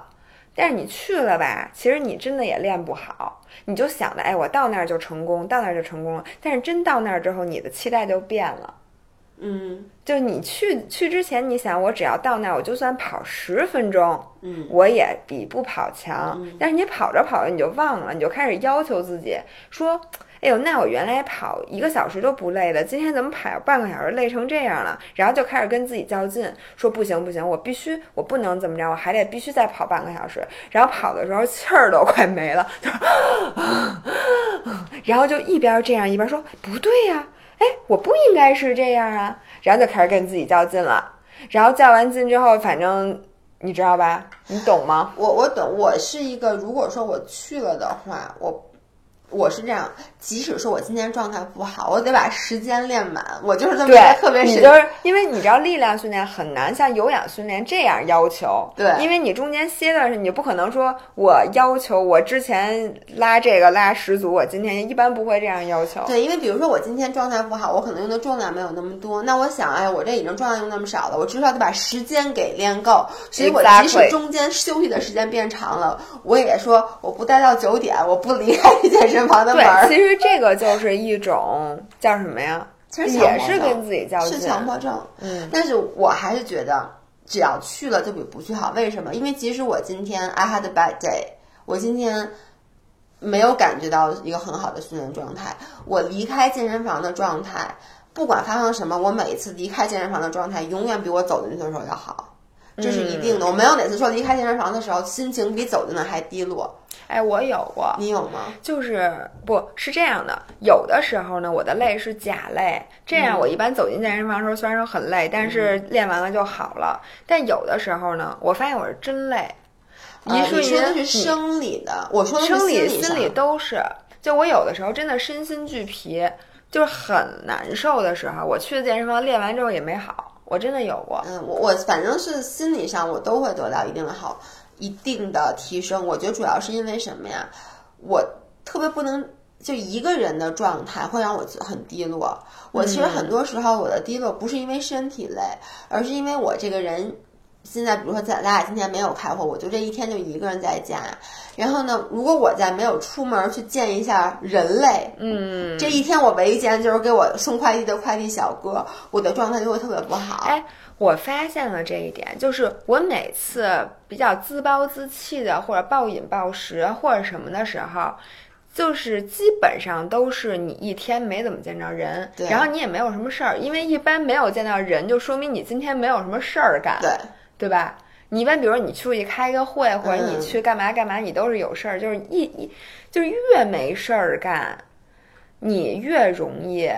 B: 但是你去了吧，其实你真的也练不好，你就想着，哎，我到那儿就成功，到那儿就成功了。但是真到那儿之后，你的期待就变了。
A: 嗯，
B: 就你去去之前，你想我只要到那儿，我就算跑十分钟，
A: 嗯，
B: 我也比不跑强。但是你跑着跑着你就忘了，你就开始要求自己说，哎呦，那我原来跑一个小时都不累的，今天怎么跑半个小时累成这样了？然后就开始跟自己较劲，说不行不行，我必须我不能怎么着，我还得必须再跑半个小时。然后跑的时候气儿都快没了，就，然后就一边这样一边说不对呀。哎，我不应该是这样啊！然后就开始跟自己较劲了。然后较完劲之后，反正你知道吧？你懂吗？
A: 我我懂。我是一个，如果说我去了的话，我。我是这样，即使说我今天状态不好，我得把时间练满。我就是这么特别
B: 你就是因为你知道力量训练很难像有氧训练这样要求。
A: 对，
B: 因为你中间歇的是，你不可能说我要求我之前拉这个拉十组，我今天一般不会这样要求。
A: 对，因为比如说我今天状态不好，我可能用的重量没有那么多，那我想，哎，我这已经状量用那么少了，我至少得把时间给练够。所以我即使中间休息的时间变长了，我也说我不待到九点，我不离开健身。
B: 对，其实这个就是一种叫什么呀？
A: 其实
B: 也是跟自己较劲，
A: 是强迫症。
B: 嗯，
A: 但是我还是觉得，只要去了就比不去好。为什么？因为即使我今天 I had a bad day，我今天没有感觉到一个很好的训练状态，我离开健身房的状态，不管发生什么，我每一次离开健身房的状态，永远比我走进去的时候要好。这是一定的，我没有哪次说离开健身房的时候心情比走进来还低落。
B: 哎，我有过，
A: 你有吗？
B: 就是不是这样的，有的时候呢，我的累是假累，这样我一般走进健身房的时候，虽然说很累，但是练完了就好了。但有的时候呢，我发现我是真累。
A: 你说的是生理的，我说的
B: 生理、
A: 心
B: 心理都是。就我有的时候真的身心俱疲，就是很难受的时候，我去了健身房练完之后也没好。我真的有过，
A: 嗯，我我反正是心理上我都会得到一定的好，一定的提升。我觉得主要是因为什么呀？我特别不能就一个人的状态会让我很低落。我其实很多时候我的低落不是因为身体累，而是因为我这个人。现在比如说咱俩今天没有开会，我就这一天就一个人在家。然后呢，如果我在没有出门去见一下人类，
B: 嗯，
A: 这一天我唯一见就是给我送快递的快递小哥，我的状态就会特别不好。
B: 哎，我发现了这一点，就是我每次比较自暴自弃的，或者暴饮暴食或者什么的时候，就是基本上都是你一天没怎么见着人，然后你也没有什么事儿，因为一般没有见到人，就说明你今天没有什么事儿干。
A: 对。
B: 对吧？你一般比如你出去开个会，或者你去干嘛干嘛，你都是有事儿，就是一一就是越没事儿干，你越容易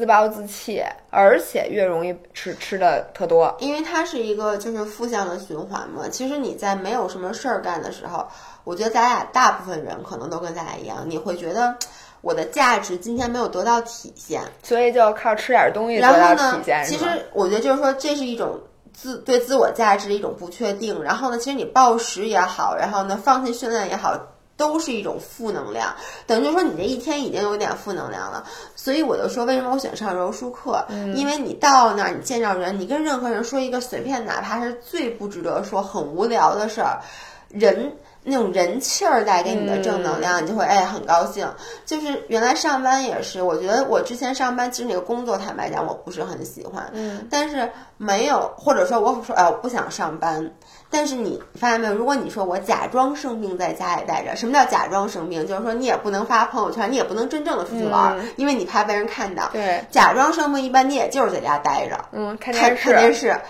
B: 自暴自弃，而且越容易吃吃的特多。
A: 因为它是一个就是负向的循环嘛。其实你在没有什么事儿干的时候，我觉得咱俩大部分人可能都跟咱俩一样，你会觉得我的价值今天没有得到体现，
B: 所以就靠吃点东西得
A: 然后
B: 到
A: 呢
B: 体现，，
A: 其实我觉得就是说，这是一种自对自我价值的一种不确定。然后呢，其实你暴食也好，然后呢放弃训练也好，都是一种负能量。等于就是说，你这一天已经有点负能量了。所以我就说，为什么我选上柔术课？
B: 嗯
A: 因为你到那儿，你见着人，你跟任何人说一个随便，哪怕是最不值得说、很无聊的事儿，人。那种人气儿带给你的正能量，你就会哎很高兴。就是原来上班也是，我觉得我之前上班其实那个工作，坦白讲我不是很喜欢，
B: 嗯，
A: 但是没有，或者说我说哎我不想上班，但是你发现没有？如果你说我假装生病在家里待着，什么叫假装生病？就是说你也不能发朋友圈，你也不能真正的出去玩，
B: 嗯
A: 因为你怕被人看到。
B: 对，
A: 假装生病一般你也就是在家待着，
B: 嗯，看
A: 看
B: 电视，
A: 看电视。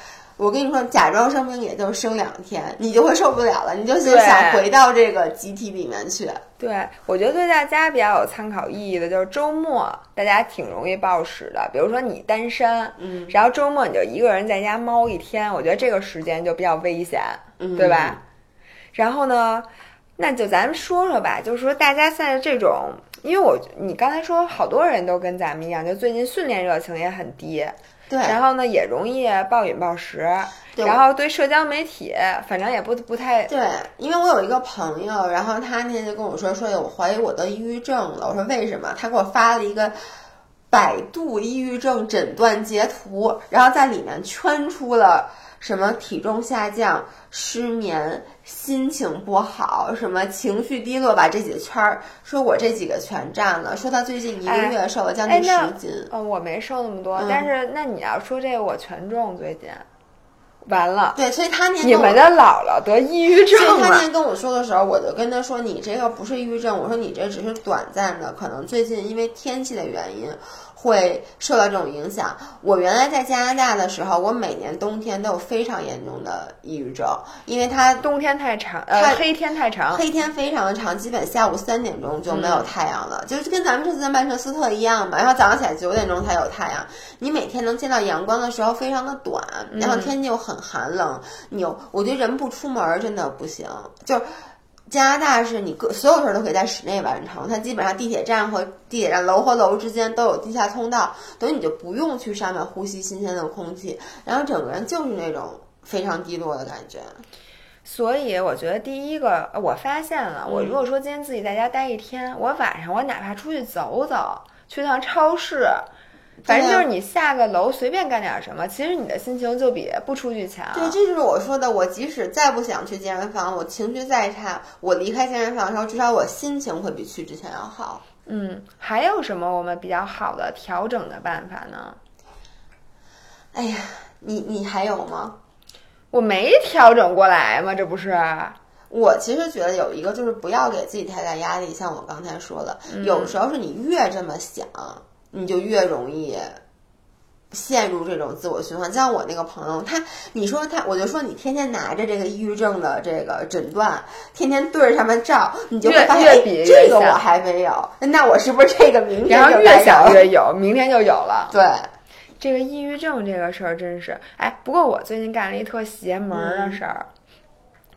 A: 我跟你说，假装生病也就生两天，你就会受不了了，你就
B: 对
A: 想回到这个集体里面去。
B: 对，我觉得对大家比较有参考意义的就是周末，大家挺容易暴食的。比如说你单身，
A: 嗯，
B: 然后周末你就一个人在家猫一天，我觉得这个时间就比较危险，
A: 嗯
B: 对吧？然后呢，那就咱们说说吧，就是说大家现在这种，因为我你刚才说好多人都跟咱们一样，就最近训练热情也很低，
A: 对，
B: 然后呢也容易暴饮暴食，
A: 对
B: 然后对社交媒体反正也不不太
A: 对，因为我有一个朋友，然后他那天就跟我说，说我怀疑我得抑郁症了。我说为什么？他给我发了一个百度抑郁症诊断截图，然后在里面圈出了什么体重下降、失眠、心情不好、什么情绪低落，把这几个圈儿，说我这几个全占了。说他最近一个月瘦了将近十斤。
B: 嗯，我没瘦那么多，
A: 嗯
B: 但是那你要说这个我全中最近，完了，
A: 对，所以他
B: 你们的姥姥得抑郁症
A: 所以他那跟我说的时候，我就跟他说：“你这个不是抑郁症，我说你这只是短暂的，可能最近因为天气的原因会受到这种影响。我原来在加拿大的时候，我每年冬天都有非常严重的抑郁症，因为它
B: 冬天太长，呃，
A: 太
B: 黑天太长，
A: 黑天非常的长，基本下午三点钟就没有太阳了，就是跟咱们这次在曼彻斯特一样嘛。然后早上起来九点钟才有太阳，你每天能见到阳光的时候非常的短，然后天气又很寒冷，你又我觉得人不出门儿真的不行，就是。加拿大是你各所有事儿都可以在室内完成，它基本上地铁站和地铁站楼和楼之间都有地下通道，等于你就不用去上面呼吸新鲜的空气，然后整个人就是那种非常低落的感觉。
B: 所以我觉得第一个，呃我发现了，
A: 嗯
B: 我如果说今天自己在家待一天，我晚上我哪怕出去走走，去趟超市，反正就是你下个楼随便干点什么，其实你的心情就比不出去强。
A: 对，这就是我说的。我即使再不想去健身房，我情绪再差，我离开健身房的时候，至少我心情会比去之前要好。
B: 嗯，还有什么我们比较好的调整的办法呢？
A: 哎呀，你你还有吗？
B: 我没调整过来吗？这不是？
A: 我其实觉得有一个就是不要给自己太大压力，像我刚才说的，有时候是你越这么想，你就越容易陷入这种自我循环。像我那个朋友，他你说他，我就说你天天拿着这个抑郁症的这个诊断，天天对着上面照，你就会
B: 越
A: 发现，这个我还没有，那我是不是这个明天
B: 然后
A: 就
B: 越想越有，明天就有了。
A: 对。
B: 这个抑郁症这个事儿真是，哎，不过我最近干了一特邪门的事儿，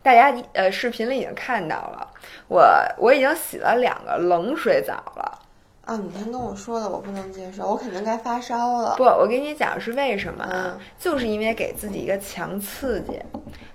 B: 大家呃视频里已经看到了，我我已经洗了两个冷水澡了。
A: 啊，你先跟我说的，我不能接受，我肯定该发烧了。
B: 不，我跟你讲是为什么啊？
A: 嗯
B: 就是因为给自己一个强刺激，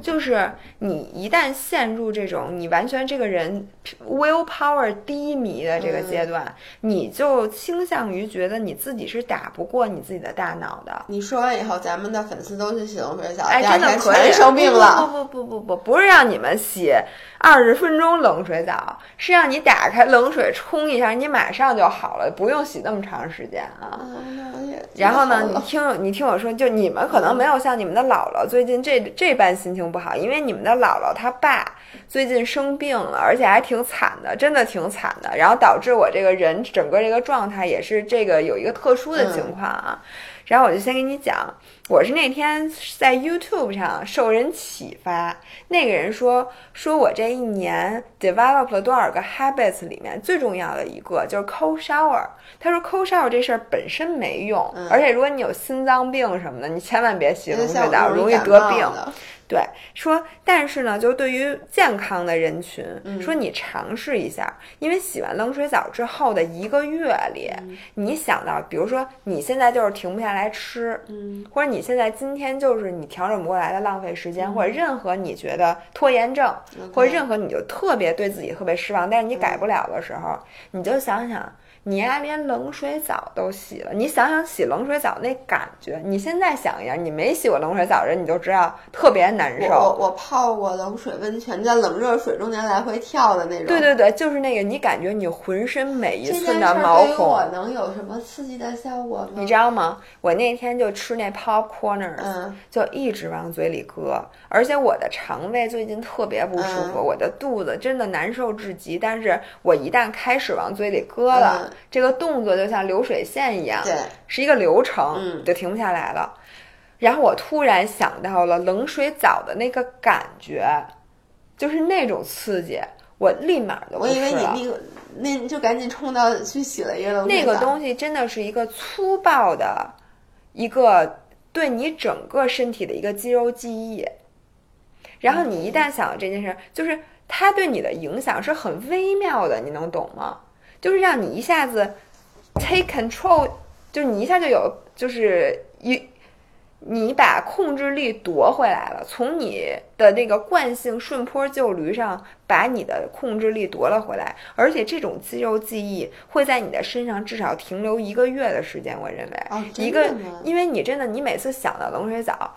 B: 就是你一旦陷入这种你完全这个人 will power 低迷的这个阶段，
A: 嗯
B: 你就倾向于觉得你自己是打不过你自己的大脑的。
A: 你说完以后，咱们的粉丝都去洗冷水澡，
B: 哎，真的可以
A: 全生病了。
B: 不不不不不不，不是让你们洗二十分钟冷水澡，是让你打开冷水冲一下，你马上就好了，不用洗那么长时间啊。然后呢，你听你听我说，就你们可能没有像你们的姥姥最近这这般心情不好，因为你们的姥姥她爸最近生病了，而且还挺惨的，真的挺惨的。然后导致我这个人整个这个状态也是这个有一个特殊的情况啊。然后我就先给你讲，我是那天在 YouTube 上受人启发，那个人说说我这一年 develop 了多少个 habits 里面最重要的一个就是 cold shower。他说 cold shower 这事儿本身没用，
A: 嗯。
B: 而且如果你有心脏病什么的，你千万别洗冷水澡，容易得病。对，说但是呢，就对于健康的人群，
A: 嗯。
B: 说你尝试一下，因为洗完冷水澡之后的一个月里，
A: 嗯。
B: 你想到，比如说你现在就是停不下来吃，
A: 嗯。
B: 或者你现在今天就是你调整不过来的浪费时间，或者任何你觉得拖延症，或者任何你就特别对自己特别失望，但是你改不了的时候，你就想想。你呀，连冷水澡都洗了，你想想洗冷水澡那感觉，你现在想一下，你没洗过冷水澡的人，你就知道特别难受。
A: 我我我泡过冷水温泉，在冷热水中间来回跳的那种。
B: 对对对，就是那个，你感觉你浑身每一寸的毛孔
A: 能有什么刺激的效果吗？
B: 你知道吗？我那天就吃那 popcorners，、
A: 嗯
B: 就一直往嘴里搁，而且我的肠胃最近特别不舒服，
A: 嗯
B: 我的肚子真的难受至极。但是我一旦开始往嘴里搁了，
A: 嗯
B: 这个动作就像流水线一样，
A: 对，
B: 是一个流程，
A: 嗯
B: 就停不下来了。然后我突然想到了冷水澡的那个感觉，就是那种刺激，我立马就不
A: 我以为你那个那就赶紧冲到去洗了一个
B: 那个东西真的是一个粗暴的，一个对你整个身体的一个肌肉记忆。然后你一旦想到这件事，就是它对你的影响是很微妙的，你能懂吗？就是让你一下子 take control，就是你一下就有，就是一。你把控制力夺回来了，从你的那个惯性顺坡就驴上把你的控制力夺了回来，而且这种肌肉记忆会在你的身上至少停留一个月的时间，我认为，
A: 哦真
B: 一个因为你真的，你每次想到冷水澡，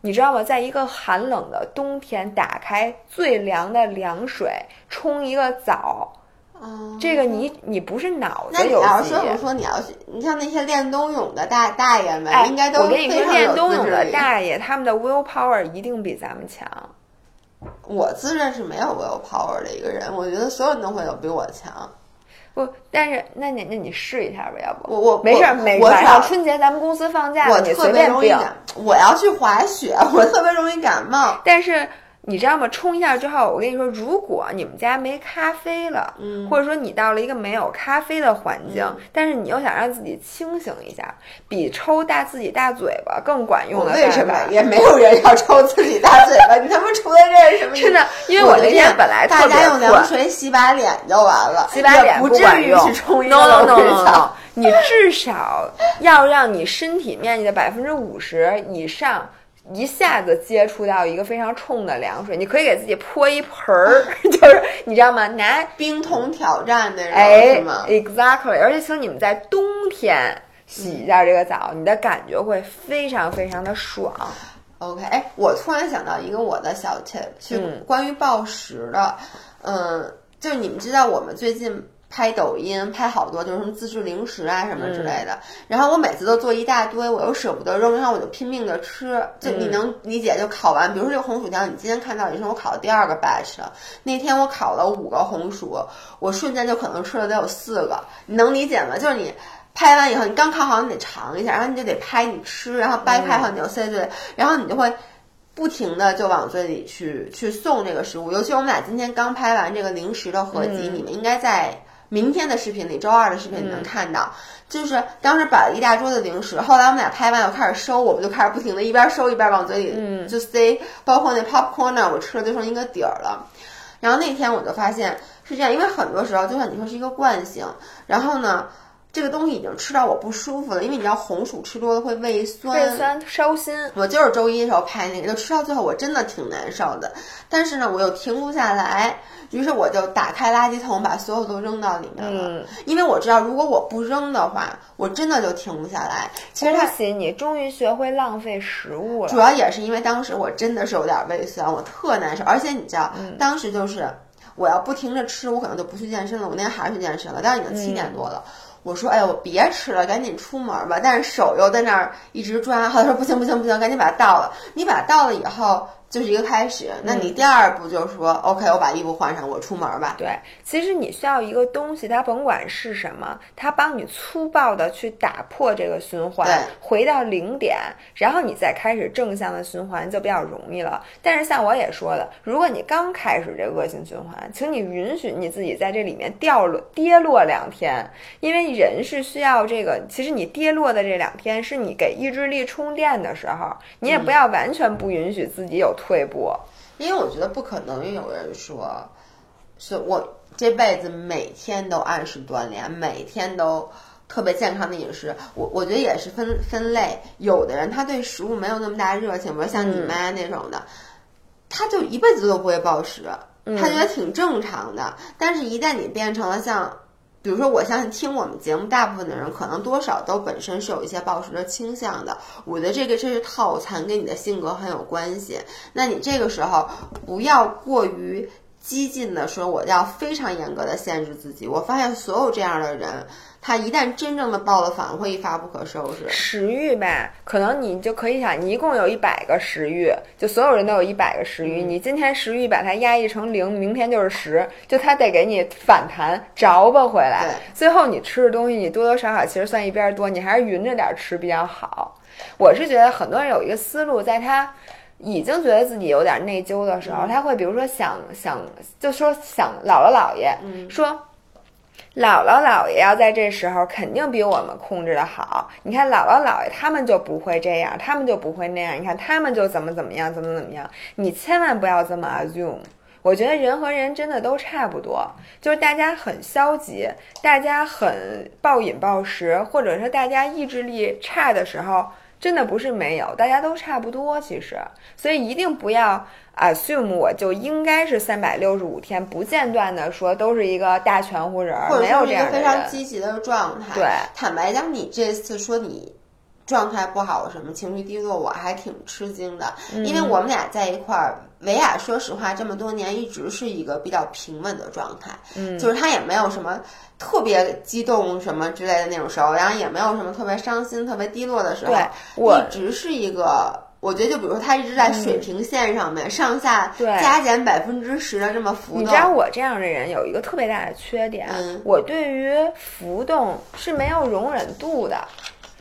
B: 你知道吗？在一个寒冷的冬天，打开最凉的凉水冲一个澡，
A: 哦
B: 这个你你不是脑
A: 那你
B: 子有记忆
A: 要是说，我说你要去，你像那些练冬泳的大大爷们，
B: 哎，
A: 应该都
B: 我跟你说，
A: 非常有
B: 练冬泳
A: 自制力
B: 的大爷，他们的 will power 一定比咱们强。
A: 我自认是没有 will power 的一个人，我觉得所有人都会有比我强。
B: 不，但是那你那你试一下吧，要不
A: 我我
B: 没事儿，
A: 我
B: 每
A: 我少
B: 晚上春节咱们公司放假
A: 我特别。容易感，我要去滑雪，我特别容易感冒。
B: 但是你知道吗？冲一下之后，我跟你说，如果你们家没咖啡了，
A: 嗯
B: 或者说你到了一个没有咖啡的环境，但是你又想让自己清醒一下，比抽大自己大嘴巴更管用的
A: 为什么。也没有人要抽自己大嘴巴？你他妈除了这是什么？
B: 真的，因为我那天本来特别
A: 大家用凉，水洗把脸就完了，
B: 洗把脸
A: 不至于去冲一
B: no
A: 个
B: no
A: 冷
B: no no。no，你至少要让你身体面积的百分之五十以上。一下子接触到一个非常冲的凉水，你可以给自己泼一盆儿，就是你知道吗？拿
A: 冰桶挑战的人、
B: 哎
A: 是吗
B: ？，exactly，而且请你们在冬天洗一下这个澡，你的感觉会非常非常的爽。
A: OK，哎，我突然想到一个我的小 tip，是
B: 嗯
A: 关于暴食的。嗯，就是你们知道我们最近拍抖音拍好多就是什么自制零食啊什么之类的，然后我每次都做一大堆，我又舍不得扔，然后我就拼命的吃。就你能理解，就烤完，比如说这个红薯条，你今天看到也是我烤的第二个 batch 了，那天我烤了五个红薯，我瞬间就可能吃了得有四个，你能理解吗？就是你。拍完以后，你刚烤好，你得尝一下，然后你就得拍你吃，然后掰开后你就塞嘴，然后你就会不停的就往嘴里去去送这个食物。尤其我们俩今天刚拍完这个零食的合集，你们应该在明天的视频里，周二的视频你能看到。就是当时摆了一大桌子零食，后来我们俩拍完，我开始收，我们就开始不停的一边收一边往嘴里就塞，包括那 popcorn 呢，我吃了就剩一个底儿了。然后那天我就发现是这样，因为很多时候就像你说是一个惯性，然后呢。这个东西已经吃到我不舒服了，因为你知道红薯吃多了会胃酸，
B: 胃酸烧心，
A: 我就是周一的时候拍那个，就吃到最后我真的挺难受的，但是呢我又停不下来，于是我就打开垃圾桶，把所有都扔到里面了。
B: 嗯
A: 因为我知道如果我不扔的话，我真的就停不下来。其实它
B: 恭喜你，终于学会浪费食物了。
A: 主要也是因为当时我真的是有点胃酸，我特难受，而且你知道，当时就是我要不停着吃，我可能就不去健身了。我那天还是去健身了，但是已经七点多了。我说：“哎呦，我别吃了，赶紧出门吧。”但是手又在那儿一直抓，后来说：“不行，不行，不行，赶紧把它倒了。”你把它倒了以后，就是一个开始。那你第二步就是说，OK，我把衣服换上，我出门吧。
B: 对，其实你需要一个东西，它甭管是什么，它帮你粗暴的去打破这个循环
A: 对，
B: 回到零点，然后你再开始正向的循环就比较容易了。但是像我也说的，如果你刚开始这恶性循环，请你允许你自己在这里面掉落跌落两天，因为人是需要这个。其实你跌落的这两天是你给意志力充电的时候，你也不要完全不允许自己有退步。
A: 因为我觉得不可能有人说，是我这辈子每天都按时锻炼，每天都特别健康的饮食。我我觉得也是分分类，有的人他对食物没有那么大热情，比如像你妈那种的，他就一辈子都不会暴食，他觉得挺正常的。但是，一旦你变成了像。比如说，我相信听我们节目大部分的人，可能多少都本身是有一些暴食的倾向的。我觉得这个这是套餐，跟你的性格很有关系。那你这个时候不要过于激进的说，我要非常严格的限制自己。我发现所有这样的人，他一旦真正的爆了，反而会一发不可收拾。
B: 食欲吧，可能你就可以想，你一共有一百个食欲，就所有人都有一百个食欲，你今天食欲把它压抑成零，明天就是十，就它得给你反弹着吧回来。最后你吃的东西，你多多少少其实算一边多，你还是匀着点吃比较好。我是觉得很多人有一个思路，在他已经觉得自己有点内疚的时候，他会比如说想想，就说想姥姥姥爷说。姥姥姥爷要在这时候肯定比我们控制的好。你看姥姥姥爷他们就不会这样，他们就不会那样。你看他们就怎么怎么样，怎么怎么样。你千万不要这么 assume。我觉得人和人真的都差不多，就是大家很消极，大家很暴饮暴食，或者说大家意志力差的时候，真的不是没有，大家都差不多。其实，所以一定不要。assume 我就应该是三百六十五天不间断的说都是一个大全乎人，没有这样
A: 的非常积极的状态。
B: 对，
A: 坦白讲，你这次说你状态不好，什么情绪低落，我还挺吃惊的，因为我们俩在一块儿，维亚说实话这么多年一直是一个比较平稳的状态，
B: 嗯，
A: 就是他也没有什么特别激动什么之类的那种时候，然后也没有什么特别伤心、特别低落的时候，
B: 我
A: 一直是一个。我觉得，就比如说，它一直在水平线上面，上下
B: 对
A: 加减百分之十的这么浮动。
B: 你知道我这样的人有一个特别大的缺点，我对于浮动是没有容忍度的。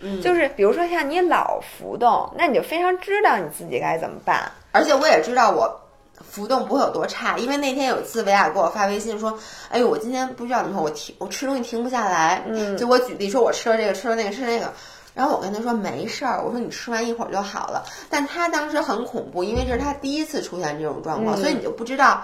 A: 嗯，
B: 就是比如说像你老浮动，那你就非常知道你自己该怎么办。
A: 而且我也知道我浮动不会有多差，因为那天有一次维亚给我发微信说：“哎呦，我今天不知道你说我停，我吃东西停不下来。”
B: 嗯，
A: 就我举例说，我吃了这个，吃了那个，吃那个。然后我跟他说没事儿，我说你吃完一会儿就好了。但他当时很恐怖，因为这是他第一次出现这种状况，所以你就不知道，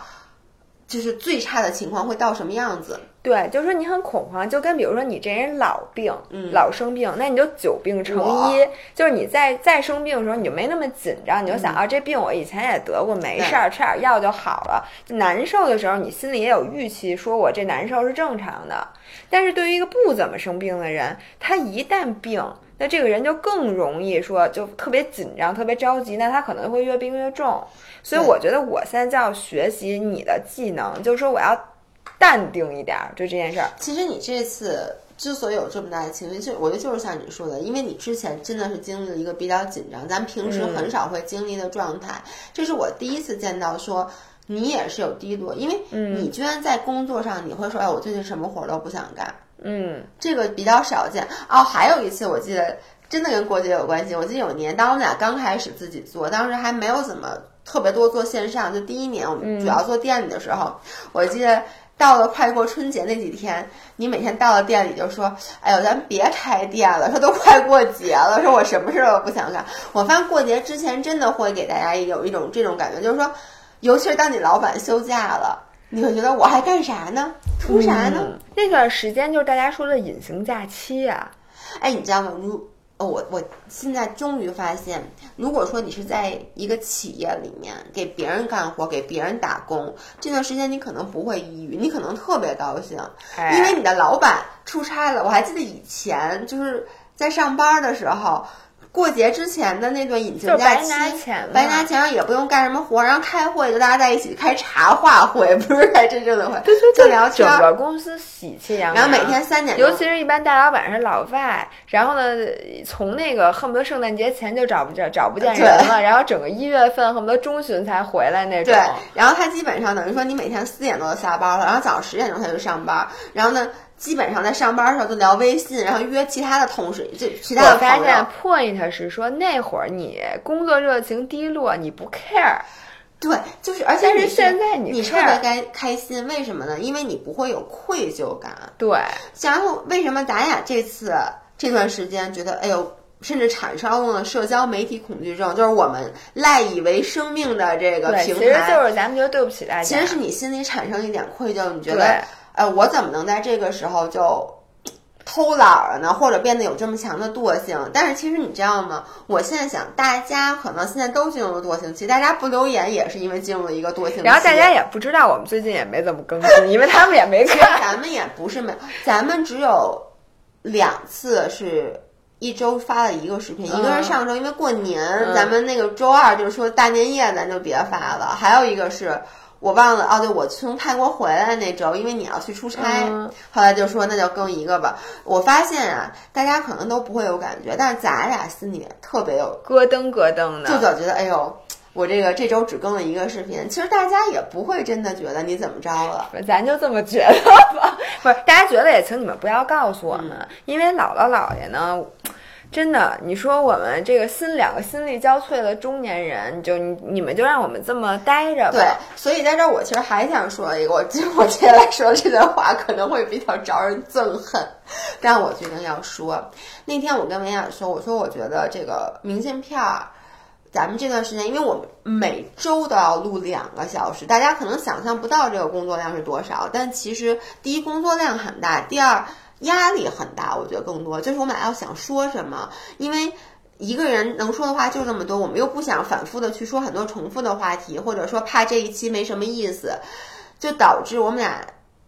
A: 就是最差的情况会到什么样子。
B: 对，就是说你很恐慌，就跟比如说你这人老病，
A: 嗯，
B: 老生病，那你就久病成医。就是你在再生病的时候，你就没那么紧张，你就想啊，这病我以前也得过，没事儿，吃点药就好了。难受的时候，你心里也有预期，说我这难受是正常的。但是对于一个不怎么生病的人，他一旦病，那这个人就更容易说，就特别紧张、特别着急，那他可能会越病越重。所以我觉得我现在就要学习你的技能，就是说我要淡定一点，就这件事儿。
A: 其实你这次之所以有这么大的情绪，就我觉得就是像你说的，因为你之前真的是经历了一个比较紧张，咱平时很少会经历的状态。这是我第一次见到说你也是有低落，因为你居然在工作上你会说，哎，我最近什么活都不想干。
B: 嗯，
A: 这个比较少见哦。还有一次，我记得真的跟过节有关系。我记得有一年，当我们俩刚开始自己做，当时还没有怎么特别多做线上，就第一年我们主要做店里的时候，我记得到了快过春节那几天，你每天到了店里就说：“哎呦，咱别开店了，说都快过节了，说我什么事儿都不想干。”我发现过节之前真的会给大家有一种这种感觉，就是说，尤其是当你老板休假了。你会觉得我还干啥呢？图啥呢？
B: 那段时间就是大家说的隐形假期啊。
A: 哎，你知道吗？如哦，我我现在终于发现，如果说你是在一个企业里面给别人干活、给别人打工，这段时间你可能不会抑郁，你可能特别高兴，因为你的老板出差了。我还记得以前就是在上班的时候。过节之前的那段隐形
B: 就
A: 假期，
B: 白拿钱嘛
A: 白拿钱，也不用干什么活，然后开会就大家在一起开茶话会，不是开真正的会，
B: 对对
A: 就聊天
B: 整。个公司喜气洋洋。
A: 然后每天三点
B: 尤其是一般大老板是老外，然后呢，从那个恨不得圣诞节前就找不着找不见人了，然后整个一月份恨不得中旬才回来那种
A: 对。，然后他基本上等于说你每天四点多就下班了，然后早上十点钟他就上班，然后呢，基本上在上班的时候就聊微信，然后约其他的同事，就其他
B: 我发现 point 是说那会儿你工作热情低落，你不 care，
A: 对，就是而且
B: 但是
A: 你
B: 现在你
A: 你特别该开心，为什么呢？因为你不会有愧疚感。
B: 对，
A: 然后为什么咱俩这次这段时间觉得，哎呦，甚至产生了社交媒体恐惧症，就是我们赖以为生命的这个平台
B: 其实，就是咱们觉得对不起大家。
A: 其实是你心里产生一点愧疚，你觉
B: 对
A: 得，呃，我怎么能在这个时候就偷懒儿了呢？或者变得有这么强的惰性？但是其实你知道吗？我现在想，大家可能现在都进入了惰性期，大家不留言也是因为进入了一个惰性期。
B: 然后大家也不知道，我们最近也没怎么更新，因为他们也没
A: 其实
B: 看。
A: 咱们也不是没，咱们只有两次是一周发了一个视频，一个是上周因为过年，
B: 嗯
A: 咱们那个周二就是说大年夜咱就别发了，还有一个是。我忘了哦，对，我从泰国回来那周，因为你要去出差，
B: 嗯
A: 后来就说那就更一个吧。我发现啊，大家可能都不会有感觉，但是咱俩心里特别有
B: 咯噔咯噔的，
A: 就总觉得，哎呦，我这个这周只更了一个视频，其实大家也不会真的觉得你怎么着了。
B: 咱就这么觉得吧。不是，大家觉得也请你们不要告诉我们，
A: 嗯
B: 因为姥姥姥爷呢。真的，你说我们这个心两个心力交瘁的中年人，就你你们就让我们这么待着吧。
A: 对，所以在这儿我其实还想说一个，我我接下来说这段话可能会比较招人憎恨，但我决定要说。那天我跟维亚说，我说我觉得这个明信片儿。咱们这段时间，因为我们每周都要录两个小时，大家可能想象不到这个工作量是多少。但其实，第一工作量很大，第二压力很大。我觉得更多就是我们俩要想说什么，因为一个人能说的话就这么多，我们又不想反复的去说很多重复的话题，或者说怕这一期没什么意思，就导致我们俩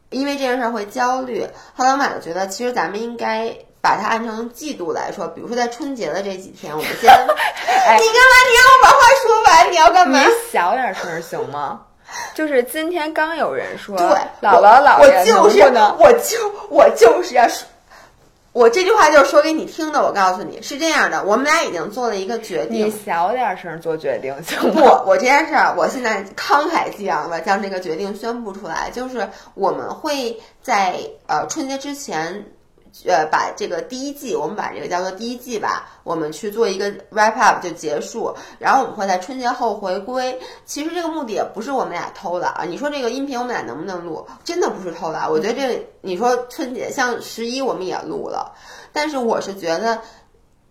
A: 因为这件事儿会焦虑。后来我们俩就觉得，其实咱们应该。把它按成季度来说，比如说在春节的这几天，我们先，
B: 哎
A: 你干嘛？你让我把话说完，你要干嘛？
B: 你小点声行吗？就是今天刚有人说，
A: 对，
B: 姥姥姥
A: 我
B: 爷
A: 就是
B: 能不能？
A: 我就我就是要说，我这句话就是说给你听的。我告诉你是这样的，我们俩已经做了一个决定
B: 你
A: 定。
B: 小点声做决定行
A: 不？，我这件事儿，我现在慷慨激昂的将这个决定宣布出来，就是我们会在呃春节之前。呃，把这个第一季，我们把这个叫做第一季吧，我们去做一个 wrap up 就结束，然后我们会在春节后回归。其实这个目的也不是我们俩偷的啊，你说这个音频我们俩能不能录？真的不是偷懒，我觉得这你说春节像十一我们也录了，但是我是觉得，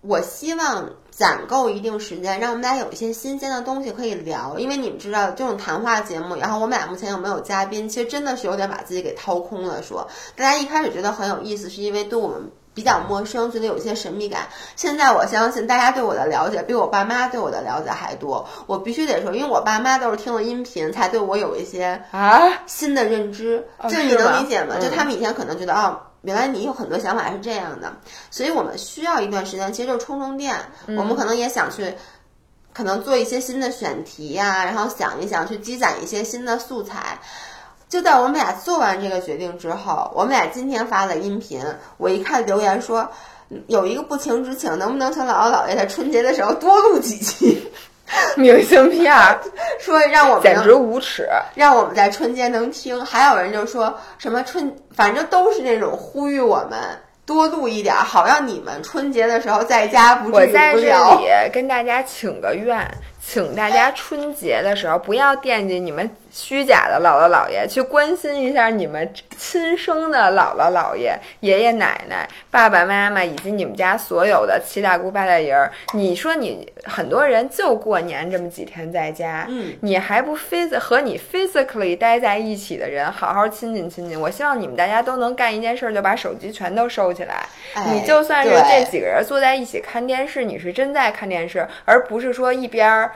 A: 我希望攒够一定时间，让我们俩有一些新鲜的东西可以聊。因为你们知道，这种谈话节目，然后我们俩目前又没有嘉宾，其实真的是有点把自己给掏空了。说大家一开始觉得很有意思，是因为对我们比较陌生，觉得有一些神秘感。现在我相信大家对我的了解比我爸妈对我的了解还多。我必须得说，因为我爸妈都是听了音频才对我有一些
B: 啊，
A: 新的认知，
B: 哦
A: 这你能理解吗？
B: 嗯
A: 就他们以前可能觉得哦，原来你有很多想法是这样的，所以我们需要一段时间，其实就是充充电。
B: 嗯
A: 我们可能也想去，可能做一些新的选题呀、然后想一想去积攒一些新的素材。就在我们俩做完这个决定之后，我们俩今天发了音频，我一看留言说。有一个不情之请，能不能请姥姥姥爷在春节的时候多录几期，
B: 明信片儿
A: 说让我们
B: 简直无耻。
A: 让我们在春节能听。还有人就说什么春，反正都是那种呼吁我们多录一点儿，好让你们春节的时候在家不至于
B: 我在这。里跟大家请个愿，请大家春节的时候不要惦记你们虚假的姥姥姥爷，去关心一下你们亲生的姥姥姥爷、爷爷奶奶、爸爸妈妈以及你们家所有的七大姑八大姨儿。你说你很多人就过年这么几天在家，
A: 嗯，
B: 你还不 phys 和你 physically 待在一起的人好好亲近亲近。我希望你们大家都能干一件事儿，就把手机全都收起来。
A: 哎
B: 你就算是这几个人坐在一起看电视，你是真在看电视，而不是说一边儿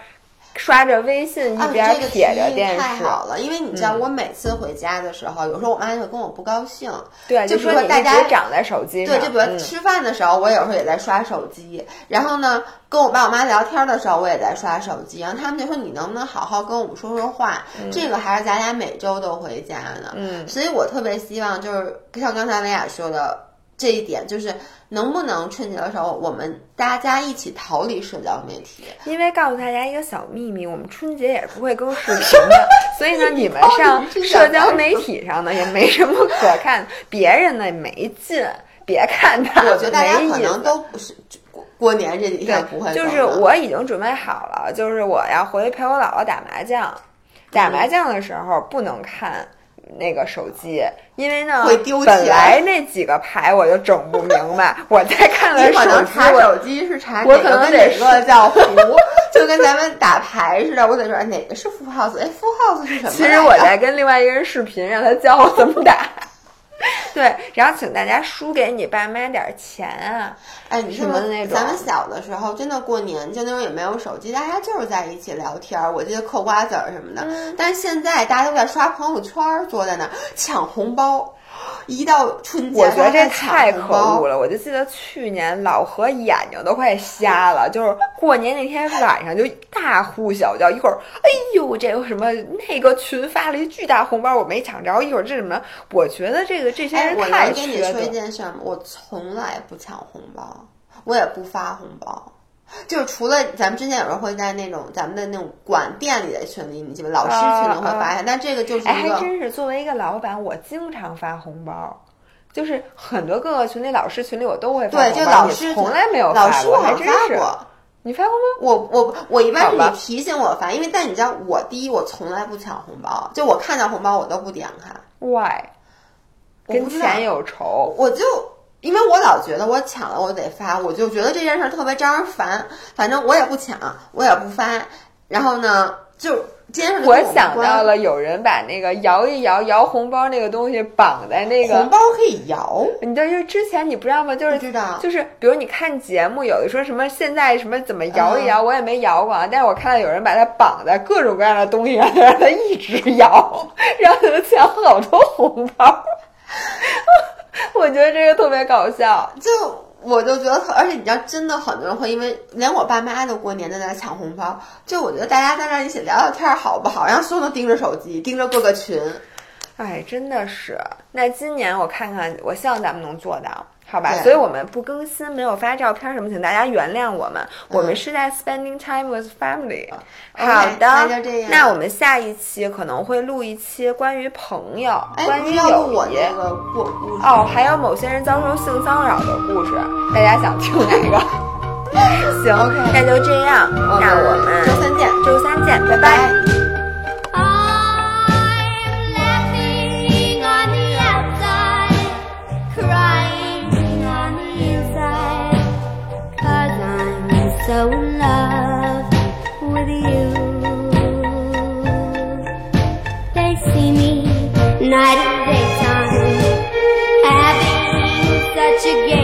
B: 刷着微信一边撇着电视。
A: 太好了，因为你知道，我每次回家的时候，有时候我妈就跟我不高兴。
B: 对，
A: 就
B: 比如说
A: 大家
B: 长在手机
A: 上。对，就比如吃饭的时候，我有时候也在刷手机。然后呢，跟我爸我妈聊天的时候，我也在刷手机。然后他们就说：“你能不能好好跟我们说说话？”这个还是咱俩每周都回家呢。
B: 嗯，
A: 所以我特别希望，就是像刚才维亚说的。这一点就是能不能春节的时候，我们大家一起逃离社交媒体？
B: 因为告诉大家一个小秘密，我们春节也不会更视频的，所以呢，你们上 社交媒体上呢也没什么可看，别人呢没劲，别看他。
A: 我觉得大家可能都不是过过年这几天不会。
B: 就是我已经准备好了，就是我要回去陪我姥姥打麻将，打麻将的时候不能看。那个手机，因为呢，本来那几个牌我就整不明白，我在看了手机，
A: 查手机是查
B: 我可能
A: 哪个叫胡，就跟咱们打牌似的，我得说哪个是 full house，哎，full house 是什么？
B: 其实我在跟另外一个人视频，让他教我怎么打。对，然后请大家输给你爸妈点钱啊！
A: 哎，你
B: 什么那种？
A: 咱们小的时候，真的过年就那种也没有手机，大家就是在一起聊天儿。我记得嗑瓜子儿什么的。但是现在大家都在刷朋友圈，坐在那儿抢红包。一到春节，
B: 我觉得这太可恶了。我就记得去年老何眼睛都快瞎了，就是过年那天晚上就大呼小叫，一会儿哎呦这个什么那个群发了一巨大红包我没抢着，一会儿这什么？我觉得这个这些人太缺德。我
A: 跟你说一件事，我从来不抢红包，我也不发红包。就是除了咱们之前有时候会在那种咱们的那种管店里的群里，你记得老师群里会发下，但这个就是
B: 哎，还真是作为一个老板，我经常发红包，就是很多各个群里、老师群里我都会发
A: 红包。对，就老师
B: 从来没有发过
A: 老师我
B: 还
A: 发
B: 过，你发过吗？
A: 我我我一般是你提醒我发，因为但你知道我第一我从来不抢红包，就我看到红包我都不点开。
B: Why？跟钱有仇？
A: 我就。因为我老觉得我抢了我得发，我就觉得这件事特别招人烦。反正我也不抢，我也不发。然后呢，就今天
B: 我想到了有人把那个摇一摇摇红包那个东西绑在那个
A: 红包可以摇。
B: 你知道，就之前你不知道吗？就是
A: 知道，
B: 就是比如你看节目，有的说什么现在什么怎么摇一摇，我也没摇过。啊。但是我看到有人把它绑在各种各样的东西上，让它一直摇，让他抢好多红包。我觉得这个特别搞笑，
A: 就我就觉得，而且你知道，真的很多人会因为连我爸妈都过年在那抢红包，就我觉得大家在那一起聊聊天好不好？然后所有人都盯着手机，盯着各个群，
B: 哎，真的是。那今年我看看，我希望咱们能做到。好吧，所以我们不更新，没有发照片什么，请大家原谅我们。我们是在 spending time with family。好的，
A: 那就这样。
B: 那我们下一期可能会录一期关于朋友、关于
A: 友谊。
B: 哦，还有某些人遭受性骚扰的故事，大家想听哪个？行，那就这样。那我们
A: 周三见，
B: 周三见，拜拜。So in love with you. They see me night and daytime, having such a gay